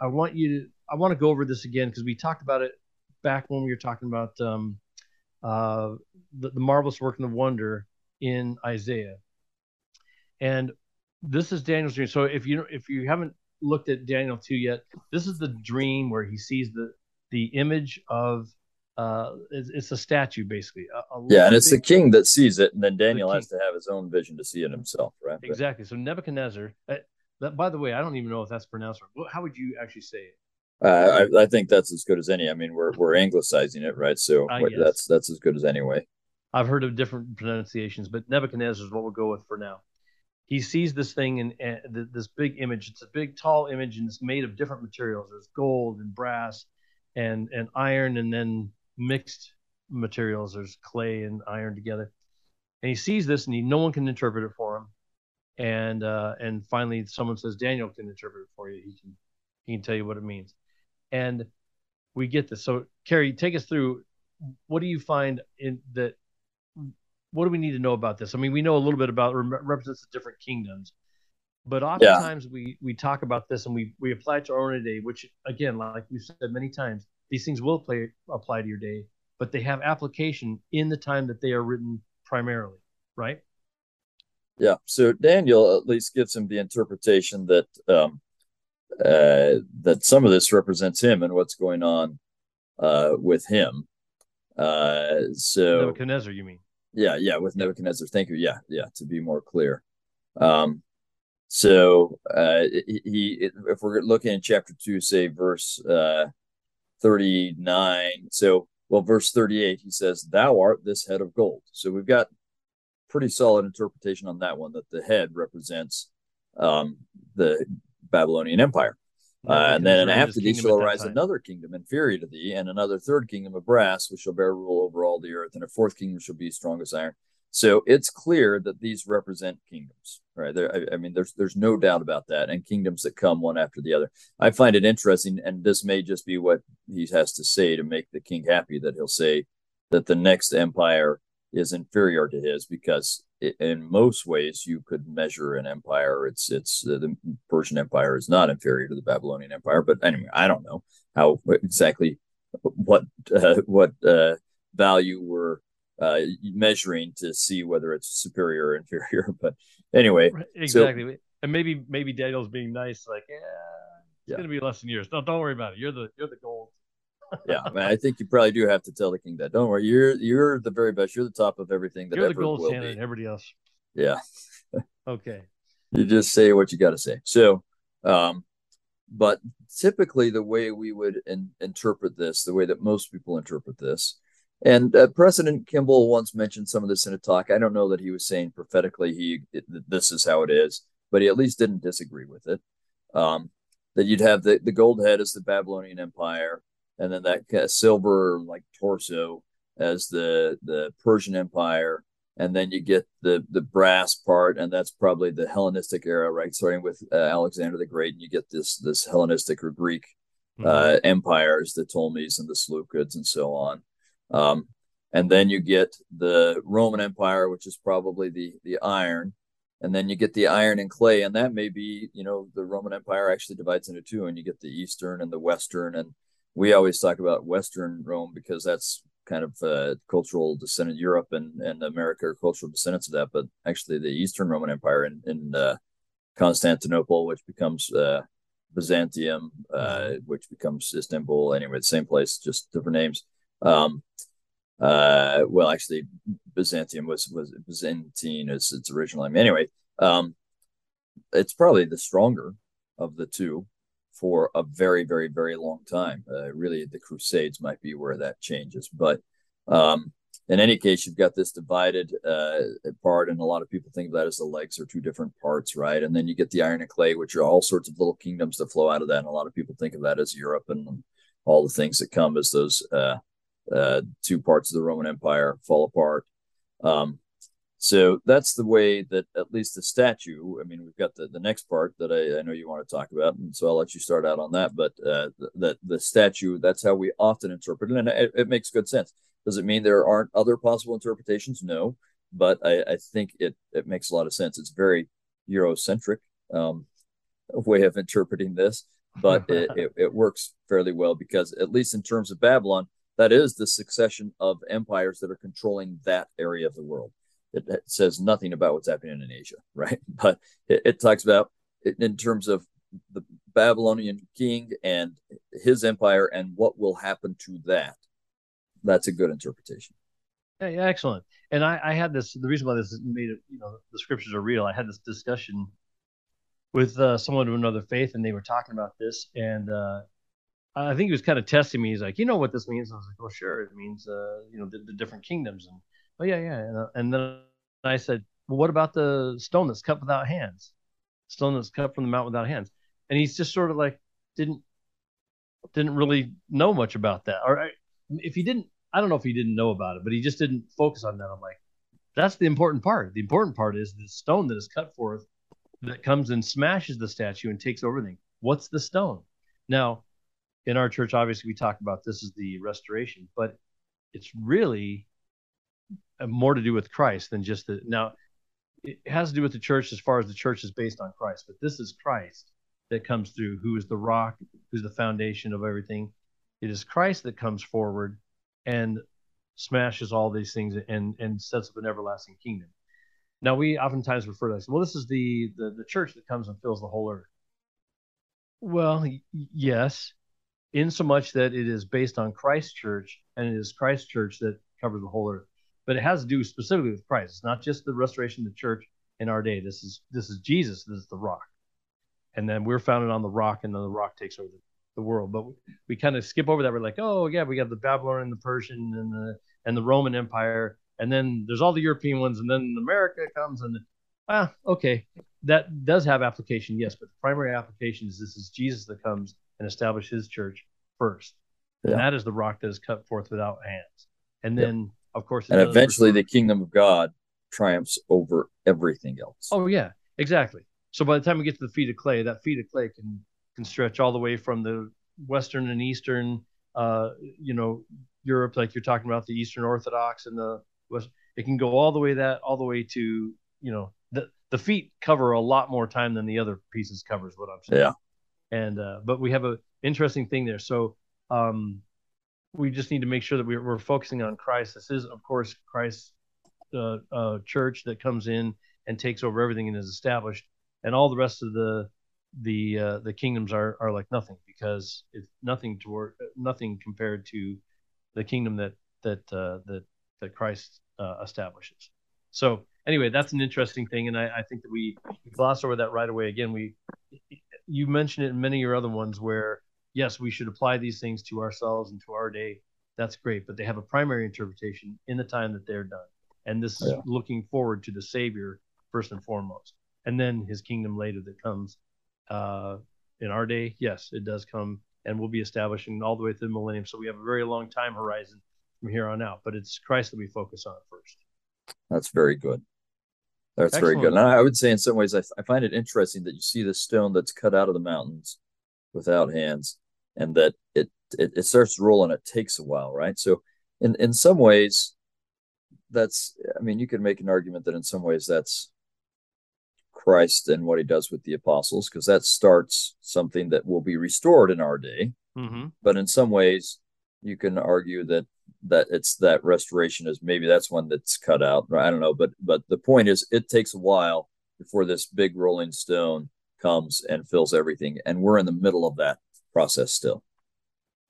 I want you to I want to go over this again because we talked about it back when we were talking about um, uh, the, the marvelous work and the wonder in Isaiah, and this is Daniel's dream. So if you if you haven't looked at Daniel 2 yet. This is the dream where he sees the the image of uh it's, it's a statue basically. A, a yeah, and it's the king that sees it, and then Daniel the has to have his own vision to see it himself, right? Exactly. So Nebuchadnezzar. Uh, that, by the way, I don't even know if that's pronounced right. How would you actually say it? Uh, I, I, think that's as good as any. I mean, we're we're anglicizing it, right? So that's that's as good as any way. I've heard of different pronunciations, but Nebuchadnezzar is what we'll go with for now he sees this thing in, in, this big image. It's a big, tall image, and it's made of different materials. There's gold and brass, and and iron, and then mixed materials. There's clay and iron together. And he sees this, and he no one can interpret it for him. And uh, and finally, someone says Daniel can interpret it for you. He can he can tell you what it means. And we get this. So, Kerry, take us through. What do you find in that what do we need to know about this? I mean, we know a little bit about represents the different kingdoms, but oftentimes yeah. we we talk about this and we we apply it to our own day, which again, like we've said many times, these things will play apply to your day, but they have application in the time that they are written primarily, right? Yeah. So Daniel at least gives him the interpretation that um, uh, that some of this represents him and what's going on uh, with him. Uh, so Nebuchadnezzar, you mean? Yeah, yeah, with Nebuchadnezzar. Thank you. Yeah, yeah, to be more clear. Um, so uh, he, if we're looking at chapter two, say verse uh, 39, so Well, verse 38, he says, Thou art this head of gold. So we've got pretty solid interpretation on that one that the head represents um, the Babylonian Empire. Uh, and then after thee shall arise another kingdom inferior to thee, and another third kingdom of brass, which shall bear rule over all the earth, and a fourth kingdom shall be strong as iron. So it's clear that these represent kingdoms, right? There, I, I, mean, there's there's no doubt about that, and kingdoms that come one after the other. I find it interesting, and this may just be what he has to say to make the king happy. That he'll say that the next empire is inferior to his because in most ways you could measure an empire. It's it's uh, the persian empire is not inferior to the babylonian empire but anyway i don't know how exactly what uh, what uh, value we're uh, measuring to see whether it's superior or inferior but anyway exactly so, and maybe maybe daniel's being nice like yeah it's yeah. gonna be less than yours. No don't worry about it. You're the you're the gold yeah, I, mean, I think you probably do have to tell the king that. Don't worry, you're you're the very best. You're the top of everything that you're ever the gold will standard. Be. Everybody else. Yeah. okay. You just say what you got to say. So, um, but typically the way we would in, interpret this, the way that most people interpret this, and uh, President Kimball once mentioned some of this in a talk. I don't know that he was saying prophetically he it, this is how it is, but he at least didn't disagree with it. Um, that you'd have the, the gold head as the Babylonian Empire, and then that silver like torso as the the Persian Empire, and then you get the the brass part, and that's probably the Hellenistic era, right? Starting with uh, Alexander the Great, and you get this this Hellenistic or Greek mm-hmm. uh, empires, the Ptolemies and the Seleucids, and so on. Um, and then you get the Roman Empire, which is probably the the iron, and then you get the iron and clay, and that may be, you know, the Roman Empire actually divides into two, and you get the Eastern and the Western, and we always talk about Western Rome because that's kind of uh, cultural descendant Europe and, and America are cultural descendants of that. But actually, the Eastern Roman Empire in, in uh, Constantinople, which becomes uh, Byzantium, uh, which becomes Istanbul. Anyway, the same place, just different names. Um, uh, well, actually, Byzantium was was Byzantine as its original name. Anyway, um, it's probably the stronger of the two for a very, very, very long time. Uh, really, the Crusades might be where that changes. But um, in any case, you've got this divided uh, part, and a lot of people think of that as the legs are two different parts, right? And then you get the iron and clay, which are all sorts of little kingdoms that flow out of that. And a lot of people think of that as Europe and all the things that come as those uh, uh two parts of the Roman Empire fall apart. Um, so that's the way that at least the statue. I mean, we've got the, the next part that I, I know you want to talk about, and so I'll let you start out on that. But uh, the, the statue, that's how we often interpret it, and it, it, makes good sense. Does it mean there aren't other possible interpretations? No, but I, I think it it makes a lot of sense. It's very Eurocentric um, way of interpreting this, but it, it, it works fairly well because at least in terms of Babylon, that is the succession of empires that are controlling that area of the world it, it, says nothing about what's happening in Asia, right? But it, it talks about in terms of the Babylonian king and his empire and what will happen to that. That's a good interpretation. Yeah, excellent. And I, I had this. The reason why this made it, you know, the scriptures are real. I had this discussion with uh, someone of another faith, and they were talking about this, and uh, I think he was kind of testing me. He's like, "You know what this means?" I was like, "Well, sure. It means, uh, you know, the, the different kingdoms." And oh yeah, yeah. And, uh, and then I said, well, what about the stone that's cut without hands? Stone that's cut from the mountain without hands. And he's just sort of like didn't didn't really know much about that. Or if he didn't, I don't know if he didn't know about it, but he just didn't focus on that. I'm like, that's the important part. The important part is the stone that is cut forth that comes and smashes the statue and takes everything. What's the stone? Now, in our church, obviously, we talk about this is the restoration, but it's really Uh, more to do with Christ than just the now it has to do with the church as far as the church is based on Christ, but this is Christ that comes through, who is the rock, who's the foundation of everything. It is Christ that comes forward and smashes all these things and and sets up an everlasting kingdom. Now we oftentimes refer to this. Well, this is the the, the church that comes and fills the whole earth. Well, yes, in so much that it is based on Christ's church, and it is Christ's church that covers the whole earth but it has to do specifically with Christ. It's not just the restoration of the church in our day. This is this is Jesus. This is the rock, and then we're founded on the rock, and then the rock takes over. the world. But we kind of skip over that. We're like, oh yeah, we got the Babylonian, the Persian, and the and the Roman Empire, and then there's all the European ones, and then America comes, and ah, okay, that does have application, yes, but the primary application is this is Jesus that comes and establishes his church first, yeah. and that is the rock that is cut forth without hands, and then of course, and eventually the kingdom of God triumphs over everything else. Oh yeah, exactly. So by the time we get to the feet of clay, that feet of clay can can stretch all the way from the western and eastern, uh, you know, Europe, like you're talking about the Eastern Orthodox and the West. It can go all the way that all the way to you know the the feet cover a lot more time than the other pieces covers. What I'm saying. Yeah. And uh, but we have a interesting thing there. So um, we just need to make sure that we're, we're focusing on Christ. This is, of course, Christ's uh, uh, church that comes in and takes over everything and is established, and all the rest of the the uh, the kingdoms are are like nothing because it's nothing toward nothing compared to the kingdom that that uh, that that Christ uh, establishes. So anyway, that's an interesting thing, and I, I think that we, gloss over that right away. Again, we you mentioned it in many of your other ones where yes, we should apply these things to ourselves and to our day. That's great, but they have a primary interpretation in the time that they're done, and this is looking forward to the Savior first and foremost, and then His kingdom later that comes. Uh, in our day, yes, it does come and we'll be establishing all the way through the millennium. So we have a very long time horizon from here on out, but it's Christ that we focus on first. That's very good. That's Excellent. very good. And I would say, in some ways, I, I find it interesting that you see the stone that's cut out of the mountains without hands, and that it it, it starts to roll and it takes a while, right? So, in in some ways, that's I mean, you could make an argument that in some ways that's Christ and what he does with the apostles, because that starts something that will be restored in our day. Mm-hmm. But in some ways, you can argue that that it's that restoration is maybe that's one that's cut out. I don't know, but but the point is, it takes a while before this big rolling stone comes and fills everything, and we're in the middle of that process still.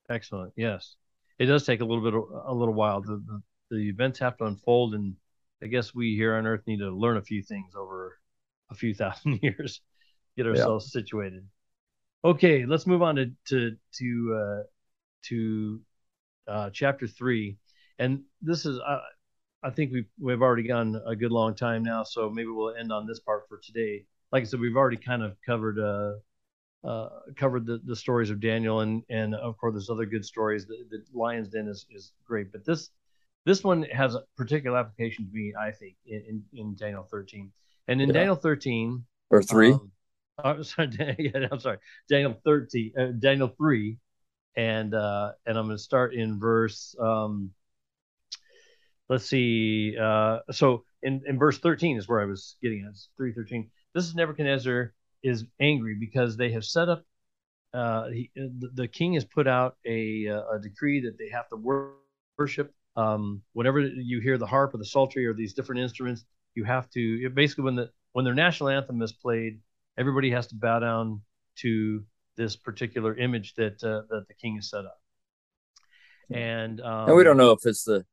Excellent. Yes, it does take a little bit a little while. The, the, the events have to unfold, and I guess we here on Earth need to learn a few things over a few thousand years, get ourselves yeah. situated. Okay, let's move on to to to uh, to uh, chapter three, and this is uh, I think we've we've already gone a good long time now, so maybe we'll end on this part for today. Like I said, we've already kind of covered uh, uh, covered the, the stories of Daniel, and and of course there's other good stories. The, the Lion's Den is is great, but this this one has a particular application to me, I think, in, in, in Daniel 13. And in yeah. Daniel 13 or 3 um, oh, sorry, yeah, I'm sorry, Daniel 13, uh, Daniel 3 and uh and I'm going to start in verse um let's see uh so in in verse 13 is where I was getting at 313 this is Nebuchadnezzar is angry because they have set up uh he, the, the king has put out a a decree that they have to worship um whenever you hear the harp or the psaltery or these different instruments you have to basically when the when their national anthem is played, everybody has to bow down to this particular image that uh, that the king has set up. And, um, and we don't know if it's the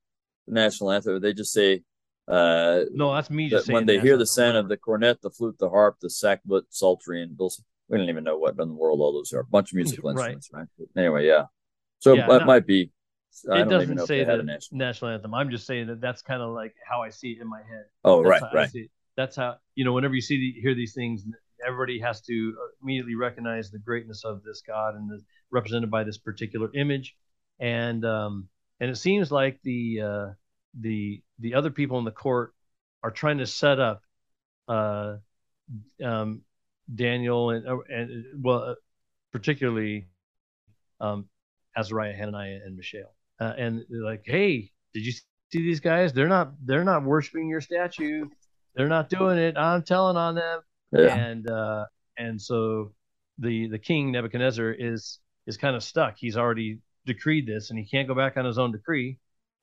national anthem. They just say uh, no. That's me that when they hear the sound of the cornet, the flute, the harp, the sackbut, psaltery, and dulcimer. We don't even know what in the world all those are. A bunch of musical instruments, right? right? Anyway, yeah. So yeah, that might be it doesn't say the national. national. anthem. I'm just saying that that's kind of like how I see it in my head. Oh, that's right, right. That's how you know whenever you see the, hear these things, everybody has to immediately recognize the greatness of this God and the, represented by this particular image, and um, and it seems like the uh, the the other people in the court are trying to set up uh, um, Daniel and and well, particularly um, Azariah, Hananiah, and Mishael uh, and like, hey, did you see these guys? They're not they're not worshiping your statue. They're not doing it. I'm telling on them. Yeah. And uh, and so the the king Nebuchadnezzar is is kind of stuck. He's already decreed this, and he can't go back on his own decree.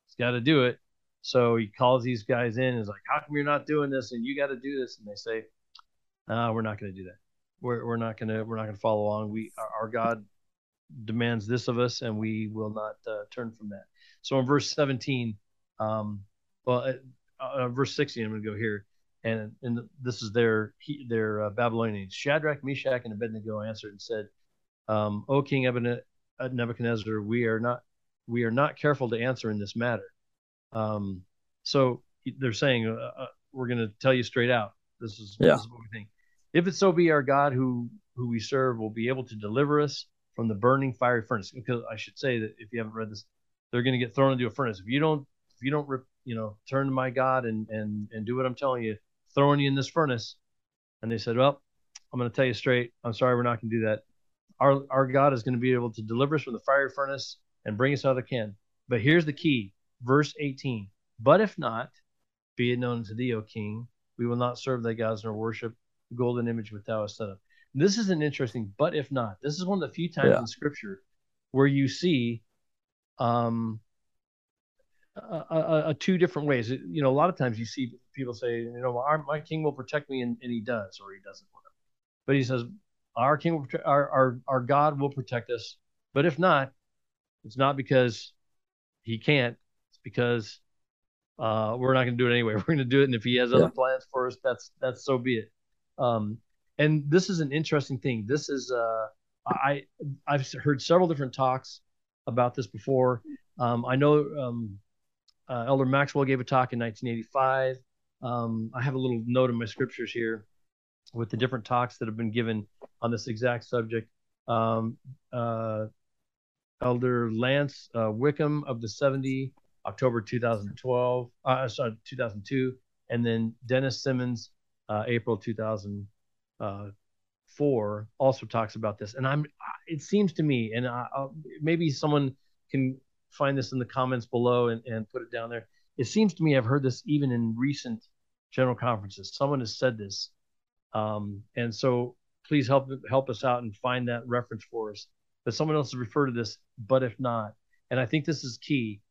He's got to do it. So he calls these guys in. and is like, "How come you're not doing this? And you got to do this." And they say, "No, we're not going to do that. We're we're not going to we're not going to follow along. We our, God demands this of us, and we will not uh, turn from that. So in verse 17, um, well, uh, uh, verse 16, I'm going to go here, and and this is their their uh, Babylonians. Shadrach, Meshach, and Abednego answered and said, um, "O King Nebuchadnezzar, we are not we are not careful to answer in this matter." Um, so they're saying, uh, uh, "We're going to tell you straight out. This is, yeah. this is what we think. If it so be our God who who we serve will be able to deliver us from the burning fiery furnace." Because I should say that if you haven't read this, they're going to get thrown into a furnace. If you don't, if you don't, you know, turn to my God and and and do what I'm telling you, throwing you in this furnace. And they said, "Well, I'm going to tell you straight. I'm sorry, we're not going to do that. Our our God is going to be able to deliver us from the fiery furnace and bring us out of the can. But here's the key, verse 18. But if not, be it known to thee, O King, we will not serve thy gods nor worship the golden image which thou hast set up. This is an interesting, but if not, this is one of the few times yeah. in Scripture where you see um, a, a, a, two different ways. You know, a lot of times you see people say, you know, our, my king will protect me, and, and he does, or he doesn't, whatever. But he says, our king will protect, our, our our God will protect us. But if not, it's not because he can't. Because uh, we're not going to do it anyway. We're going to do it, and if he has yeah. other plans for us, that's that's so be it. Um, and this is an interesting thing. This is uh, I I've heard several different talks about this before. Um, I know um, uh, Elder Maxwell gave a talk in 1985. Um, I have a little note in my scriptures here with the different talks that have been given on this exact subject. Um, uh, Elder Lance uh, Wickman of the 70, October 2012, uh, sorry, 2002, and then Dennis Simmons, uh, April 2004, also talks about this. And I'm, it seems to me, and I, maybe someone can find this in the comments below and, and put it down there. It seems to me I've heard this even in recent general conferences. Someone has said this, um, and so please help help us out and find that reference for us. That someone else has referred to this, but if not, and I think this is key.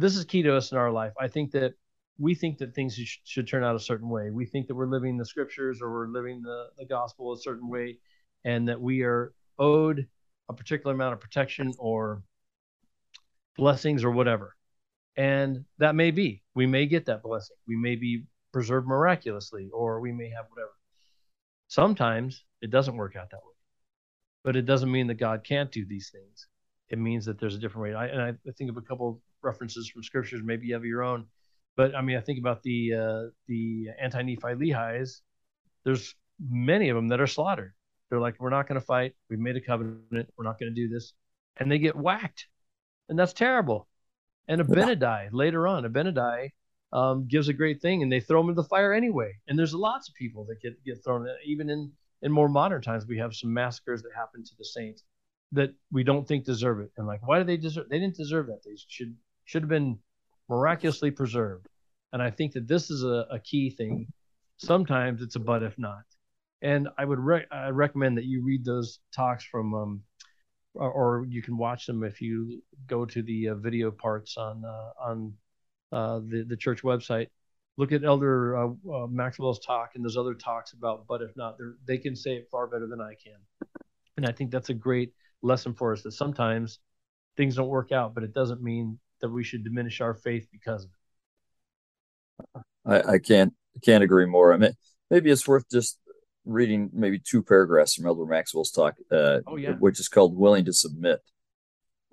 This is key to us in our life. I think that we think that things sh- should turn out a certain way. We think that we're living the scriptures or we're living the, the gospel a certain way, and that we are owed a particular amount of protection or blessings or whatever. And that may be. We may get that blessing. We may be preserved miraculously, or we may have whatever. Sometimes it doesn't work out that way. But it doesn't mean that God can't do these things. It means that there's a different way. I, and I, think of a couple references from scriptures. Maybe you have your own. But I mean, I think about the uh, the anti Nephi Lehi's. There's many of them that are slaughtered. They're like, we're not going to fight. We've made a covenant. We're not going to do this, and they get whacked and that's terrible. And Abinadi later on, Abinadi um, gives a great thing, and they throw him in the fire anyway. And there's lots of people that get get thrown. Even in in more modern times, we have some massacres that happen to the saints that we don't think deserve it. And like, why do they deserve? They didn't deserve that. They should should have been miraculously preserved. And I think that this is a, a key thing. Sometimes it's a but if not. And I would re- I recommend that you read those talks from um, or, or you can watch them if you go to the uh, video parts on uh, on uh, the the church website. Look at Elder uh, uh, Maxwell's talk and those other talks about, but if not, they can say it far better than I can. And I think that's a great lesson for us that sometimes things don't work out, but it doesn't mean that we should diminish our faith because of it. I, I can't can't agree more. I mean, maybe it's worth just reading maybe two paragraphs from Elder Maxwell's talk, uh, oh, yeah. which is called "Willing to Submit,"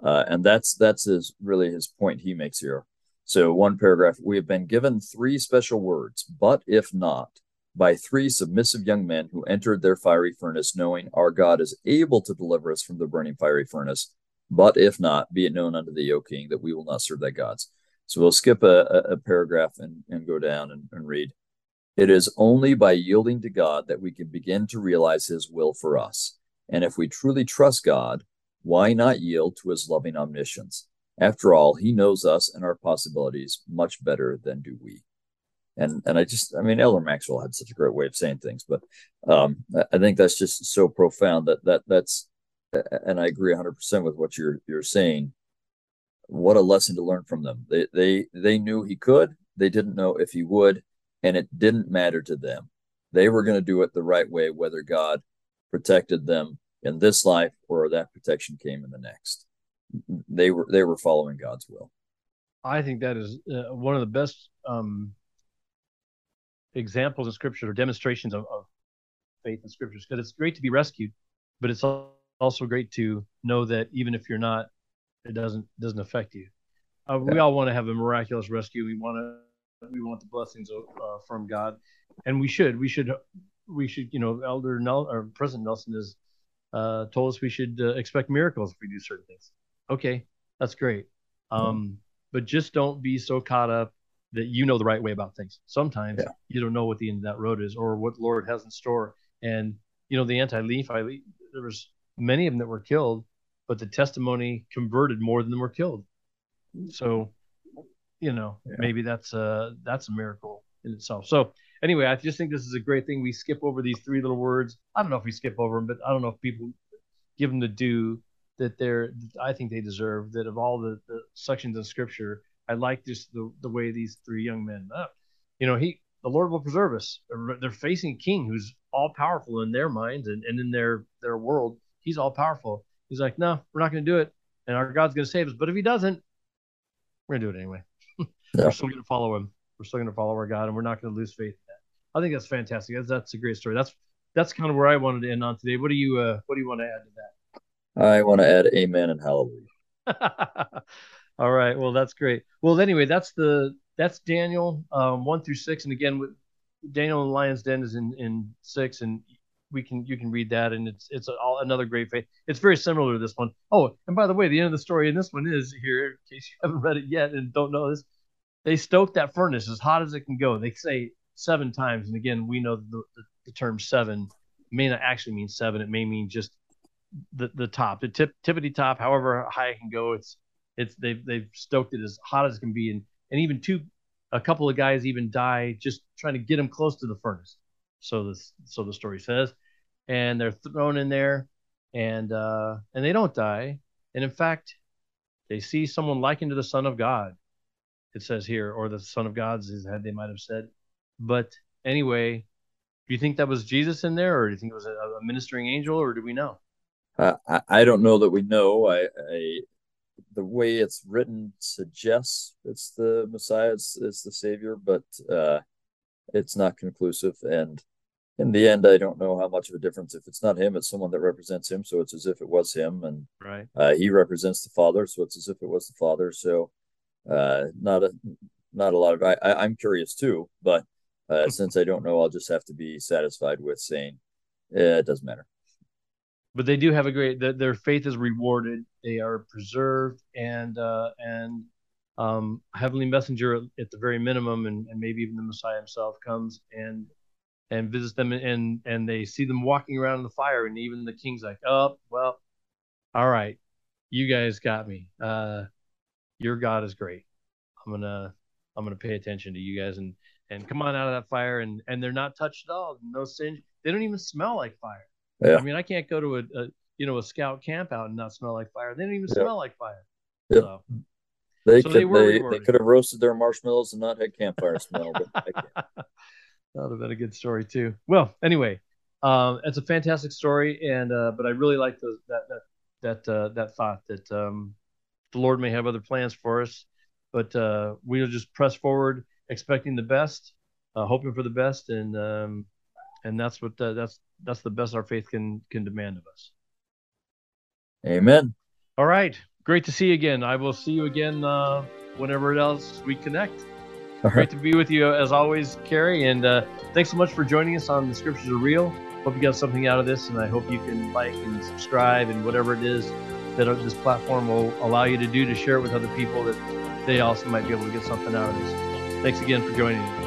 uh, and that's that's his really his point he makes here. So one paragraph: We have been given three special words, but if not, by three submissive young men who entered their fiery furnace, knowing our God is able to deliver us from the burning fiery furnace. But if not, be it known unto thee, O King, that we will not serve thy gods. So we'll skip a, a, paragraph and, and go down and, and read. It is only by yielding to God that we can begin to realize His will for us. And if we truly trust God, why not yield to His loving omniscience? After all, He knows us and our possibilities much better than do we. And and I just, I mean, Elder Maxwell had such a great way of saying things, but um, I think that's just so profound that that that's, and I agree 100% with what you're you're saying. What a lesson to learn from them. They they they knew He could. They didn't know if He would and it didn't matter to them. They were going to do it the right way, whether God protected them in this life or that protection came in the next. They were they were following God's will. I think that is uh, one of the best um, examples in Scripture or demonstrations of, of faith in Scriptures because it's great to be rescued, but it's also great to know that even if you're not, it doesn't doesn't affect you. Uh, yeah. We all want to have a miraculous rescue. We want to we want the blessings uh, from God, and we should we should we should you know Elder Nel or President Nelson has uh, told us we should uh, expect miracles if we do certain things. Okay, that's great. Um, but just don't be so caught up that you know the right way about things. Sometimes yeah. you don't know what the end of that road is or what Lord has in store. And you know the anti-Nephi, there was many of them that were killed, but the testimony converted more than were killed. So, you know, yeah. maybe that's a that's a miracle in itself. So anyway, I just think this is a great thing. We skip over these three little words. I don't know if we skip over them, but I don't know if people give them the due that they're. I think they deserve that of all the, the sections of Scripture. I like just the the way these three young men. Uh, you know, he the Lord will preserve us. They're, they're facing a king who's all powerful in their minds and, and in their their world. He's all powerful. He's like, no, we're not going to do it, and our God's going to save us. But if He doesn't, we're going to do it anyway. yeah. We're still going to follow Him. We're still going to follow our God, and we're not going to lose faith in that. I think that's fantastic. That's, that's a great story. That's that's kind of where I wanted to end on today. What do you uh, what do you want to add to that? I want to add Amen and Hallelujah. All right. Well, that's great. Well, anyway, that's the that's Daniel um, one through six, and again, with Daniel and Lion's Den is in in six, and we can you can read that, and it's it's all, another great faith. It's very similar to this one. Oh, and by the way, the end of the story in this one is here, in case you haven't read it yet and don't know this, they stoked that furnace as hot as it can go. They say seven times, and again, we know the, the, the term seven may not actually mean seven. It may mean just the the top, the tip tippity top, however high it can go. It's it's they've they've stoked it as hot as it can be, and and even two, a couple of guys even die just trying to get them close to the furnace. So this so the story says, and they're thrown in there, and uh, and they don't die, and in fact, they see someone likened to the Son of God. It says here, or the Son of God's his head. They might have said, but anyway, do you think that was Jesus in there, or do you think it was a, a ministering angel, or do we know? Uh, I, I don't know that we know. I, I the way it's written suggests it's the Messiah, it's, it's the Savior, but uh, it's not conclusive. And in the end, I don't know how much of a difference. If it's not him, it's someone that represents him, so it's as if it was him, and right. uh, he represents the Father, so it's as if it was the Father. So uh, not a not a lot of. I, I am curious too, but uh, since I don't know, I'll just have to be satisfied with saying eh, it doesn't matter but they do have a great their faith is rewarded they are preserved and uh, and um, heavenly messenger at the very minimum and, and maybe even the messiah himself comes and and visits them and and they see them walking around in the fire and even the king's like oh well all right you guys got me uh your god is great i'm gonna i'm gonna pay attention to you guys and and come on out of that fire and and they're not touched at all no sin they don't even smell like fire yeah. I mean, I can't go to a, a, you know a scout camp out and not smell like fire. They don't even yeah. smell like fire. Yeah. So, they so could they, they, they, could have roasted their marshmallows and not had campfire smell. that would have been a good story too. Well, anyway, um, it's a fantastic story, and uh, but I really like the, that that that uh, that thought that um, the Lord may have other plans for us, but uh, we'll just press forward, expecting the best, uh, hoping for the best, and um, and that's what uh, that's that's the best our faith can can demand of us. Amen. All right. Great to see you again. I will see you again uh, whenever else we connect. All Great right. to be with you as always, Kerry. And uh, thanks so much for joining us on The Scriptures Are Real. Hope you got something out of this, and I hope you can like and subscribe and whatever it is that this platform will allow you to do to share it with other people that they also might be able to get something out of this. Thanks again for joining.